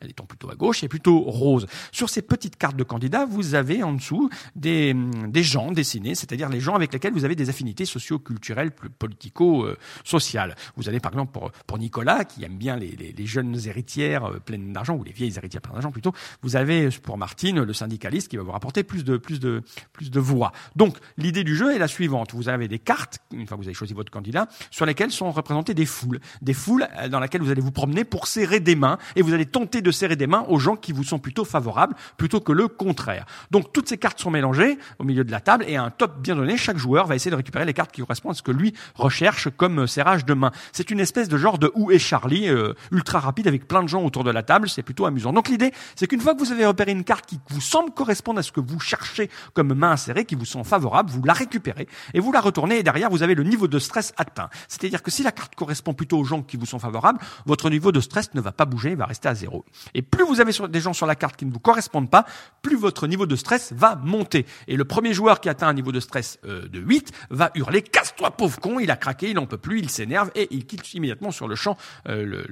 elle étant plutôt à gauche, est plutôt rose. Sur ces petites cartes de candidats, vous avez en dessous des, hum, des gens dessinés, c'est-à-dire les gens avec lesquels vous avez des affinités socio-culturelles, politico-sociales. Vous avez par exemple pour, pour Nicolas, qui aime bien les, les, jeunes héritières euh, pleines d'argent, ou les vieilles héritières pleines d'argent plutôt, vous avez pour Martine le syndicaliste qui va vous rapporter plus de, plus de, plus de voix. Donc l'idée du jeu est la suivante. Vous avez des cartes, une fois vous avez choisi votre candidat, sur lesquelles sont représentées des foules. Des foules euh, dans lesquelles vous allez vous promener pour serrer des mains, et vous allez tenter de serrer des mains aux gens qui vous sont plutôt favorables, plutôt que le contraire. Donc toutes ces cartes sont mélangées au milieu de la table, et à un top bien donné, chaque joueur va essayer de récupérer les cartes qui correspondent à ce que lui recherche comme euh, serrage de main. C'est une espèce de genre de Où est Charlie, euh, ultra rapide avec plein de gens autour de la table, c'est plutôt amusant. Donc l'idée, c'est qu'une fois que vous avez repéré une carte qui vous semble correspondre à ce que vous cherchez comme main à serrer, qui vous sont favorables, vous la récupérez et vous la retournez et derrière vous avez le niveau de stress atteint. C'est-à-dire que si la carte correspond plutôt aux gens qui vous sont favorables, votre niveau de stress ne va pas bouger, il va rester à zéro. Et plus vous avez des gens sur la carte qui ne vous correspondent pas, plus votre niveau de stress va monter. Et le premier joueur qui atteint un niveau de stress euh, de 8 va hurler casse-toi pauvre con, il a craqué, il en peut plus, il s'énerve et il quitte immédiatement sur le champ euh,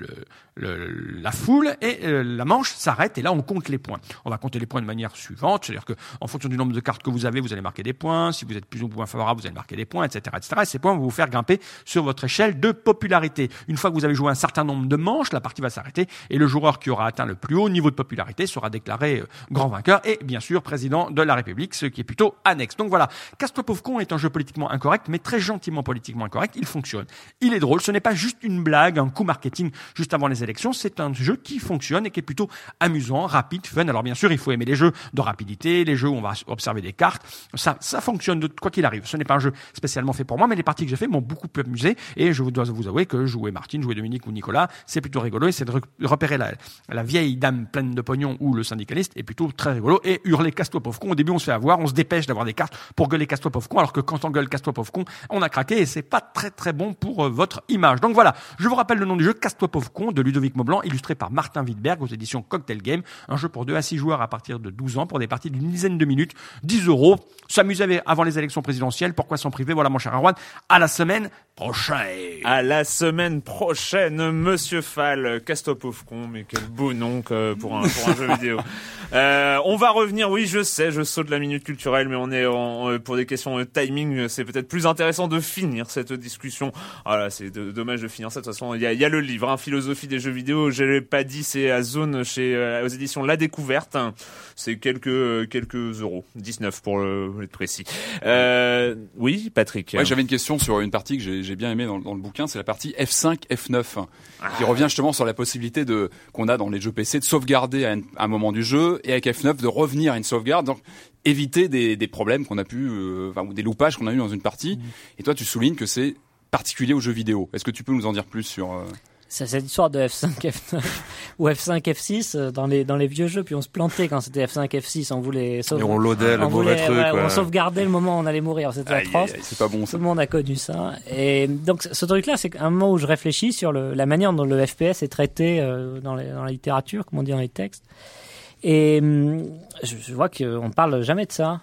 la foule et euh, la manche s'arrête et là on compte les points. On va compter les points de manière suivante, c'est-à-dire que en fonction du nombre de cartes que vous avez, vous allez marquer des points. Si vous êtes plus ou moins favorable, vous allez marquer des points, etc., etc. Et ces points vont vous faire grimper sur votre échelle de popularité. Une fois que vous avez joué un certain nombre de manches, la partie va s'arrêter et le joueur qui aura atteint le plus haut niveau de popularité sera déclaré euh, grand vainqueur et bien sûr président de la République, ce qui est plutôt annexe. Donc voilà, Casse-toi est un jeu politiquement incorrect, mais très gentiment politiquement incorrect. Il fonctionne. Il est drôle. Ce n'est pas juste une blague, un coup marketing juste avant les élections. C'est un jeu qui fonctionne et qui est plutôt amusant, rapide, fun. Alors bien sûr, il faut aimer les jeux de rapidité, les jeux où on va observer des cartes. Ça, ça fonctionne de quoi qu'il arrive. Ce n'est pas un jeu spécialement fait pour moi, mais les parties que j'ai fait m'ont beaucoup amusé et je dois vous avouer que jouer Martine, jouer Dominique ou Nicolas, c'est plutôt rigolo et c'est de repérer la, la vieille dame pleine de pognon ou le syndicaliste est plutôt très rigolo et hurler casse-toi pauvre con. Au début, on se fait avoir, on se dépêche d'avoir des cartes pour gueuler casse-toi pauvre con, alors que quand on gueule casse-toi pauvre con, on a craqué et c'est pas très très bon pour euh, votre image. Donc voilà, je vous rappelle le nom du jeu, casse-toi pauvre con, de Ludovic Maublanc, illustré par Martin Wittberg aux éditions Cocktail Game. Un jeu pour 2 à 6 joueurs à partir de 12 ans pour des parties d'une dizaine de minutes, 10 euros. S'amuser avant les élections présidentielles, pourquoi s'en priver? Voilà mon cher Arwan, à la semaine prochaine. À la semaine prochaine, Monsieur Fall, casse-toi pauvre con, quel beau nom que pour un, pour un jeu vidéo. Euh, on va revenir, oui, je sais, je saute la minute culturelle, mais on est en, euh, pour des questions de timing, c'est peut-être plus intéressant de finir cette discussion. Voilà, c'est dommage de finir ça. De toute façon, il y a, y a, le livre, hein, Philosophie des jeux vidéo. Je l'ai pas dit, c'est à Zone chez euh, aux éditions La Découverte. C'est quelques quelques euros, 19 pour être précis. Euh, oui, Patrick. Ouais, j'avais une question sur une partie que j'ai bien aimé dans, dans, le bouquin, c'est la partie F5, F9, qui revient justement sur la possibilité de qu'on a dans les jeux PC de sauvegarder à un, à un moment du jeu et avec F9 de revenir à une sauvegarde. Donc éviter des, des problèmes qu'on a pu, euh, enfin, ou des loupages qu'on a eu dans une partie. Et toi, tu soulignes que c'est particulier aux jeux vidéo. Est-ce que tu peux nous en dire plus sur euh... C'est cette histoire de F5, F9 ou F5, F6 euh, dans les dans les vieux jeux, puis on se plantait quand c'était F5, F6, on voulait sauver. Et on loadait le mauvais truc. Ouais, on sauvegardait le moment où on allait mourir, c'était atroce. C'est pas bon ça. Tout le monde a connu ça. Et donc ce truc-là, c'est un moment où je réfléchis sur le, la manière dont le FPS est traité euh, dans, les, dans la littérature, comme on dit dans les textes. Et je, je vois qu'on parle jamais de ça.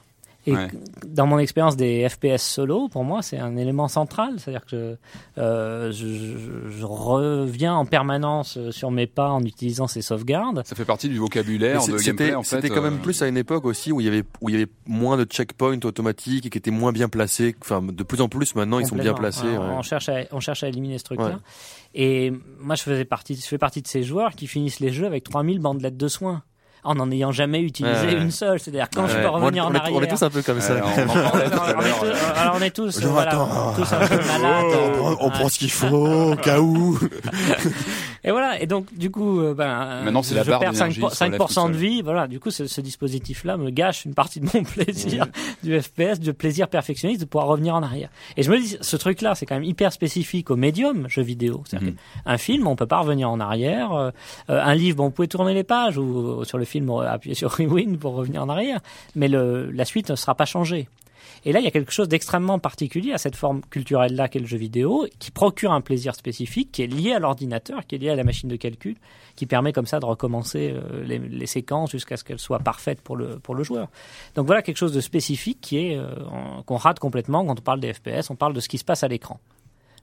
Et Ouais. dans mon expérience des FPS solo, pour moi, c'est un élément central. C'est-à-dire que euh, je, je- je reviens en permanence sur mes pas en utilisant ces sauvegardes. Ça fait partie du vocabulaire de gameplay C'était en fait. c'était quand même euh, plus à une époque aussi où il y avait où il y avait moins de checkpoints automatiques et qui étaient moins bien placés. Enfin, de plus en plus maintenant ils sont bien placés. On, ouais. on cherche à, on cherche à éliminer ce truc-là. Ouais. Et moi, je faisais partie, je fais partie de ces joueurs qui finissent les jeux avec 3000 bandelettes de soins. En n'en ayant jamais utilisé Ouais, ouais. une seule. C'est-à-dire quand je peux revenir on, en arrière. on est tous un peu comme ça. Alors, on est tous- Genre, voilà, attends. tous un peu malades. on, prend ce qu'il faut au cas où. Et voilà. Et donc, du coup, euh, ben, Maintenant, c'est la je barre perds 5%, d'énergie qui s'enlève 5% tout de vie. Voilà. Du coup, ce, ce dispositif-là me gâche une partie de mon plaisir du FPS, du plaisir perfectionniste de pouvoir revenir en arrière. Et je me dis, ce truc-là, c'est quand même hyper spécifique au médium jeu vidéo. C'est-à-dire Mhm. qu'un film, on peut pas revenir en arrière. Euh, euh, un livre, bon, on pouvait tourner les pages ou euh, sur le film, appuyer sur Rewind pour revenir en arrière. Mais le, la suite ne sera pas changée. Et là, il y a quelque chose d'extrêmement particulier à cette forme culturelle-là qu'est le jeu vidéo, qui procure un plaisir spécifique, qui est lié à l'ordinateur, qui est lié à la machine de calcul, qui permet comme ça de recommencer euh, les, les séquences jusqu'à ce qu'elles soient parfaites pour le, pour le joueur. Donc voilà quelque chose de spécifique qui est euh, qu'on rate complètement quand on parle des FPS, on parle de ce qui se passe à l'écran.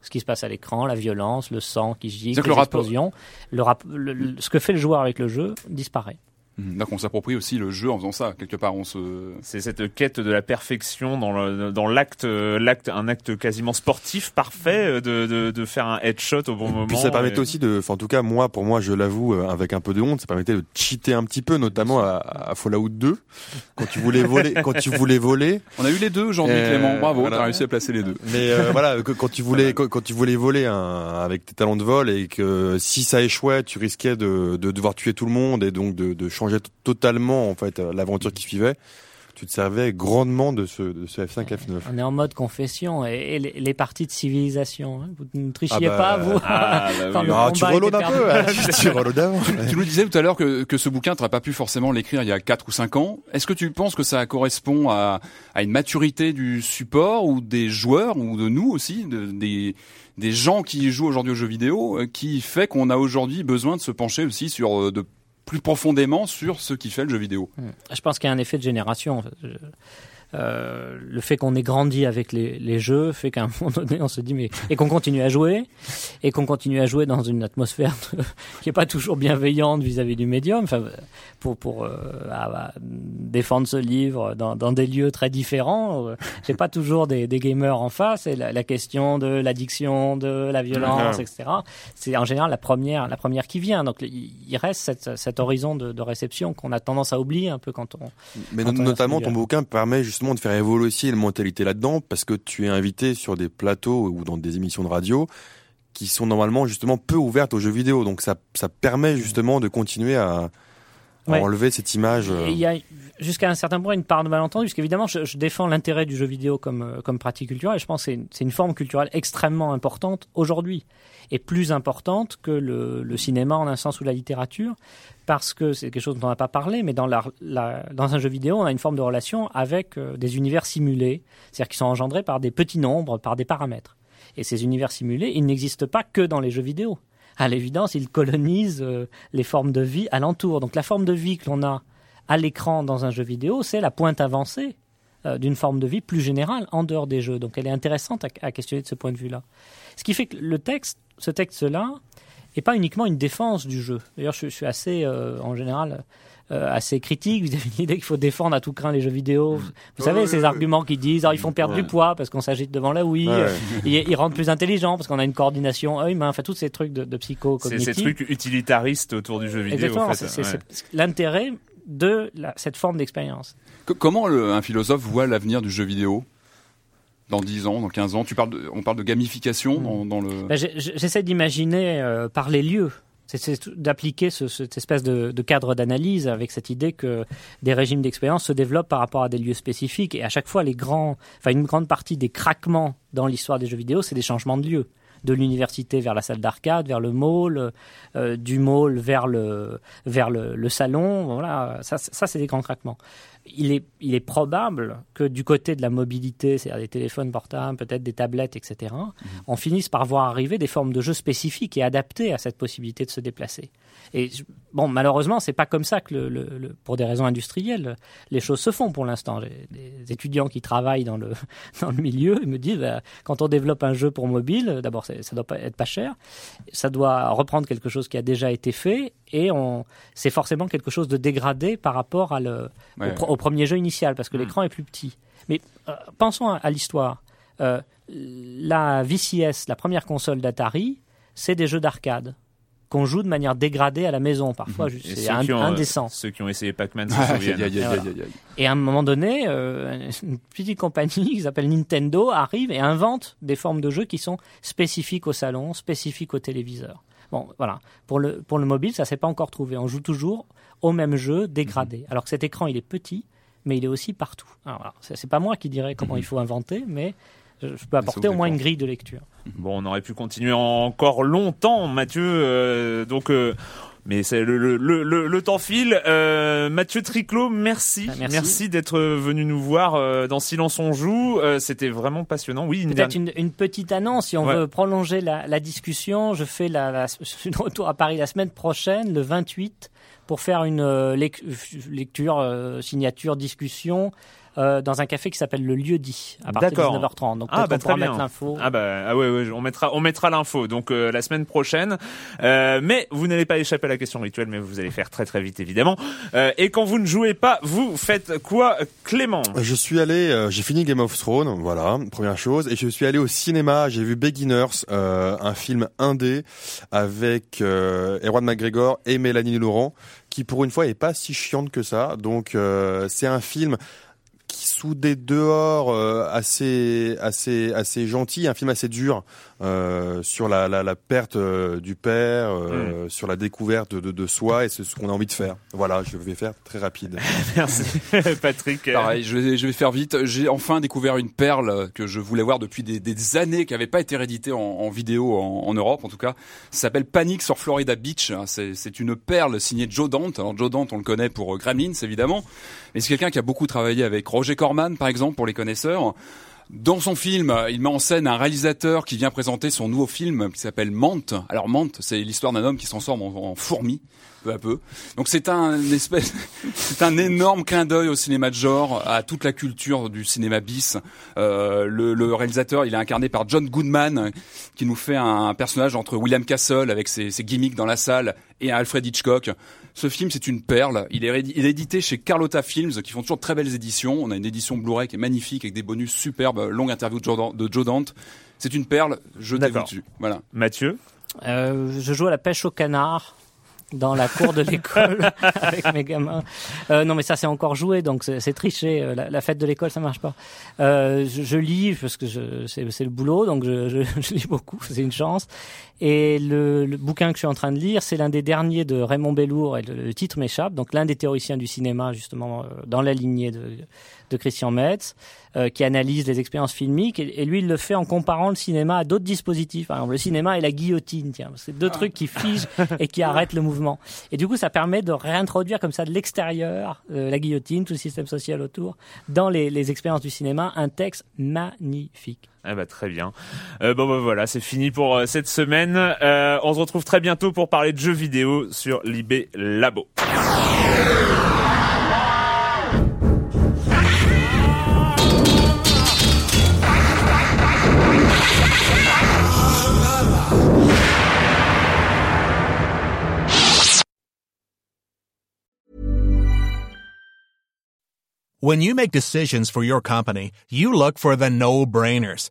Ce qui se passe à l'écran, la violence, le sang qui gicle, les le explosions, le- le- ce que fait le joueur avec le jeu disparaît. Mhm. Donc on s'approprie aussi le jeu en faisant ça. Quelque part, on se. C'est cette quête de la perfection dans le, dans l'acte, l'acte, un acte quasiment sportif parfait euh, de, de, de faire un headshot au bon moment. Puis ça permettait et- aussi de, enfin en tout cas moi, pour moi, je l'avoue euh, avec un peu de honte, ça permettait de cheater un petit peu, notamment à, à Fallout 2, quand tu voulais voler, quand tu voulais voler. On a eu les deux aujourd'hui, Euh, Clément. Bravo, voilà. t'as réussi à placer les deux. Mais euh, voilà, que- quand tu voulais, quand, quand tu voulais voler un, avec tes talents de vol et que si ça échouait, tu risquais de, de devoir tuer tout le monde et donc de, de changer totalement en fait l'aventure qui suivait. Tu te servais grandement de ce, de ce F5 F9. On est en mode confession et, et les, les parties de civilisation. hein. Vous ne trichiez Ah bah, pas, vous Ah, bah oui. Ah, tu reloades un peu, hein. tu nous disais tout à l'heure que, que ce bouquin, tu n'aurais pas pu forcément l'écrire il y a 4 ou 5 ans. Est-ce que tu penses que ça correspond à, à une maturité du support ou des joueurs ou de nous aussi, de- des, des gens qui jouent aujourd'hui aux jeux vidéo, euh, qui fait qu'on a aujourd'hui besoin de se pencher aussi sur euh, de plus profondément sur ce qui fait le jeu vidéo Je pense qu'il y a un effet de génération. Euh, le fait qu'on ait grandi avec les, les jeux fait qu'à un moment donné, on se dit mais et qu'on continue à jouer et qu'on continue à jouer dans une atmosphère de- qui est pas toujours bienveillante vis-à-vis du médium. Enfin, pour pour euh, à- à défendre ce livre dans, dans des lieux très différents, euh, j'ai pas toujours des, des gamers en face. Et la, la question de l'addiction, de la violence, etc. C'est en général la première la première qui vient. Donc il reste cette, cet horizon de, de réception qu'on a tendance à oublier un peu quand on Mais Quand on est notamment, ton bouquin permet justement de faire évoluer aussi une mentalité là-dedans, parce que tu es invité sur des plateaux ou dans des émissions de radio qui sont normalement justement peu ouvertes aux jeux vidéo. Donc ça, ça permet justement de continuer à, à Ouais. enlever cette image. euh, Il y a jusqu'à un certain point une part de malentendu, parce qu'évidemment, je, je défends l'intérêt du jeu vidéo comme, euh, comme pratique culturelle, et je pense que c'est une, c'est une forme culturelle extrêmement importante aujourd'hui, et plus importante que le, cinéma en un sens ou la littérature, parce que c'est quelque chose dont on n'a pas parlé, mais dans, dans un jeu vidéo, on a une forme de relation avec euh, des univers simulés, c'est-à-dire qui sont engendrés par des petits nombres, par des paramètres. Et ces univers simulés, ils n'existent pas que dans les jeux vidéo. À l'évidence, ils colonisent euh, les formes de vie alentour. Donc la forme de vie que l'on a à l'écran dans un jeu vidéo, c'est la pointe avancée d'une forme de vie plus générale en dehors des jeux. Donc elle est intéressante à, à questionner de ce point de vue-là. Ce qui fait que le texte, ce texte-là, n'est pas uniquement une défense du jeu. D'ailleurs, je, je suis assez, euh, en général, euh, assez critique vis-à-vis de l'idée qu'il faut défendre à tout craint les jeux vidéo. Vous savez, Ouais, ces ouais, arguments qui disent ah, ils font perdre du poids parce qu'on s'agite devant la Wii, euh, ils, ils rendent plus intelligents parce qu'on a une coordination œil-main, enfin tous ces trucs de, de C'est psycho-cognitif. ces trucs utilitaristes autour du jeu vidéo. En fait. c'est c'est- c'est l'intérêt de la- cette forme d'expérience. Comment le- un philosophe voit l'avenir du jeu vidéo dans 10 ans, dans 15 ans? Tu parles de, on parle de gamification dans, dans le. Ben, J'essaie d'imaginer euh, par les lieux. C'est- d'appliquer ce- cette espèce de, de cadre d'analyse avec cette idée que des régimes d'expérience se développent par rapport à des lieux spécifiques. Et à chaque fois, les grands, enfin une grande partie des craquements dans l'histoire des jeux vidéo, c'est des changements de lieu. De l'université vers la salle d'arcade, vers le mall, euh, du mall vers le vers le, le salon. Voilà, ça, ça c'est des grands craquements. Il est, il est probable que du côté de la mobilité, c'est-à-dire des téléphones portables, peut-être des tablettes, etc., on finisse par voir arriver des formes de jeux spécifiques et adaptées à cette possibilité de se déplacer. Et bon, malheureusement, c'est pas comme ça que, le, le- le- pour des raisons industrielles, les choses se font pour l'instant. J'ai des étudiants qui travaillent dans le dans le milieu ils me disent, bah, quand on développe un jeu pour mobile, d'abord, ça doit pas être pas cher, ça doit reprendre quelque chose qui a déjà été fait, et c'est forcément quelque chose de dégradé par rapport à le, Ouais. au, premier jeu initial, parce que l'écran est plus petit. Mais euh, pensons à, à l'histoire. Euh, la VCS, la première console d'Atari, c'est des jeux d'arcade qu'on joue de manière dégradée à la maison, parfois juste- Et c'est un- ont, euh, indécent. Ceux qui ont essayé Pac-Man se Aïe, souviennent. aïe, aïe, aïe, Voilà. aïe, aïe. Et à un moment donné, euh, une petite compagnie qui s'appelle Nintendo arrive et invente des formes de jeux qui sont spécifiques au salon, spécifiques au téléviseur. Bon, voilà. Pour le, pour le mobile, ça s'est pas encore trouvé. On joue toujours au même jeu dégradé. Alors que cet écran, il est petit, mais il est aussi partout. Alors, voilà. C'est c'est pas moi qui dirais comment il faut inventer, mais je, peux apporter au moins une grille de lecture. Bon, on aurait pu continuer encore longtemps, Mathieu. euh, donc, euh, mais c'est le, le, le, le- le temps file. Euh, Mathieu Triclot, merci, Ah, merci. d'être venu nous voir dans Silence on joue. C'était vraiment passionnant. Oui, une Peut-être dernière- une, une petite annonce, si on Ouais. veut prolonger la, la discussion, je fais la, de retour à Paris la semaine prochaine, le 28, pour faire une lec- lecture, signature, discussion euh, dans un café qui s'appelle le Lieu dit, à partir de D'accord. 19h30. Donc Ah, peut-être bah, qu'on pourra mettre l'info. Ah bah ah ouais, ouais on mettra on mettra l'info donc euh, la semaine prochaine. Euh, mais vous n'allez pas échapper à la question rituelle, mais vous allez faire très très vite évidemment. Euh, et quand vous ne jouez pas, vous faites quoi, Clément? Je suis allé, euh, j'ai fini Game of Thrones, voilà, première chose, et je suis allé au cinéma, j'ai vu Beginners, euh, un film indé avec euh, Erwan McGregor et Mélanie Laurent, qui pour une fois est pas si chiante que ça. Donc euh, c'est un film des dehors euh, assez assez assez gentil, un film assez dur euh, sur la, la, la perte euh, du père, euh, sur la découverte de, de, de soi et c'est ce qu'on a envie de faire. Voilà, je vais faire très rapide. Merci Patrick. Pareil, je vais, je vais faire vite. J'ai enfin découvert une perle que je voulais voir depuis des, des années, qui n'avait pas été rééditée en, en vidéo en, en Europe, en tout cas. Ça s'appelle Panic sur Florida Beach. C'est c'est une perle signée Joe Dante. Alors Joe Dante, on le connaît pour Gremlins, évidemment, mais c'est quelqu'un qui a beaucoup travaillé avec Roger Corman, par exemple, pour les connaisseurs. Dans son film, il met en scène un réalisateur qui vient présenter son nouveau film qui s'appelle Mante. Alors Mante, c'est l'histoire d'un homme qui se transforme en, en fourmi peu à peu. Donc c'est un espèce, c'est un énorme clin d'œil au cinéma de genre, à toute la culture du cinéma bis. Euh, le, le, réalisateur, il est incarné par John Goodman, qui nous fait un personnage entre William Castle avec ses, ses gimmicks dans la salle et Alfred Hitchcock. Ce film, c'est une perle. Il est, il est édité chez Carlotta Films, qui font toujours de très belles éditions. On a une édition Blu-ray qui est magnifique, avec des bonus superbes, longue interview de Joe, de Joe Dante. C'est une perle, je dessus. Voilà. Mathieu? Euh, Je joue à la pêche au canard dans la cour de l'école avec mes gamins. Euh, non, mais ça c'est encore joué, donc c'est triché. Euh, la, la, fête de l'école, ça marche pas. Euh, je, je, lis parce que c'est le boulot, donc je, je, je lis beaucoup, c'est une chance. Et le, le, bouquin que je suis en train de lire, c'est l'un des derniers de Raymond Bellour, et le, le titre m'échappe. Donc l'un des théoriciens du cinéma, justement, euh, dans la lignée de de Christian Metz, euh, qui analyse les expériences filmiques, et, et, lui, il le fait en comparant le cinéma à d'autres dispositifs. Par exemple, le cinéma et la guillotine, tiens, c'est deux trucs qui figent et qui arrêtent le mouvement. Et du coup, ça permet de réintroduire comme ça de l'extérieur, euh, la guillotine, tout le système social autour, dans les, les expériences du cinéma, un texte magnifique. Eh ben, très bien. Euh, bon, ben voilà, c'est fini pour euh, cette semaine. Euh, on se retrouve très bientôt pour parler de jeux vidéo sur Libé Labo. When you make decisions for your company, you look for the no-brainers.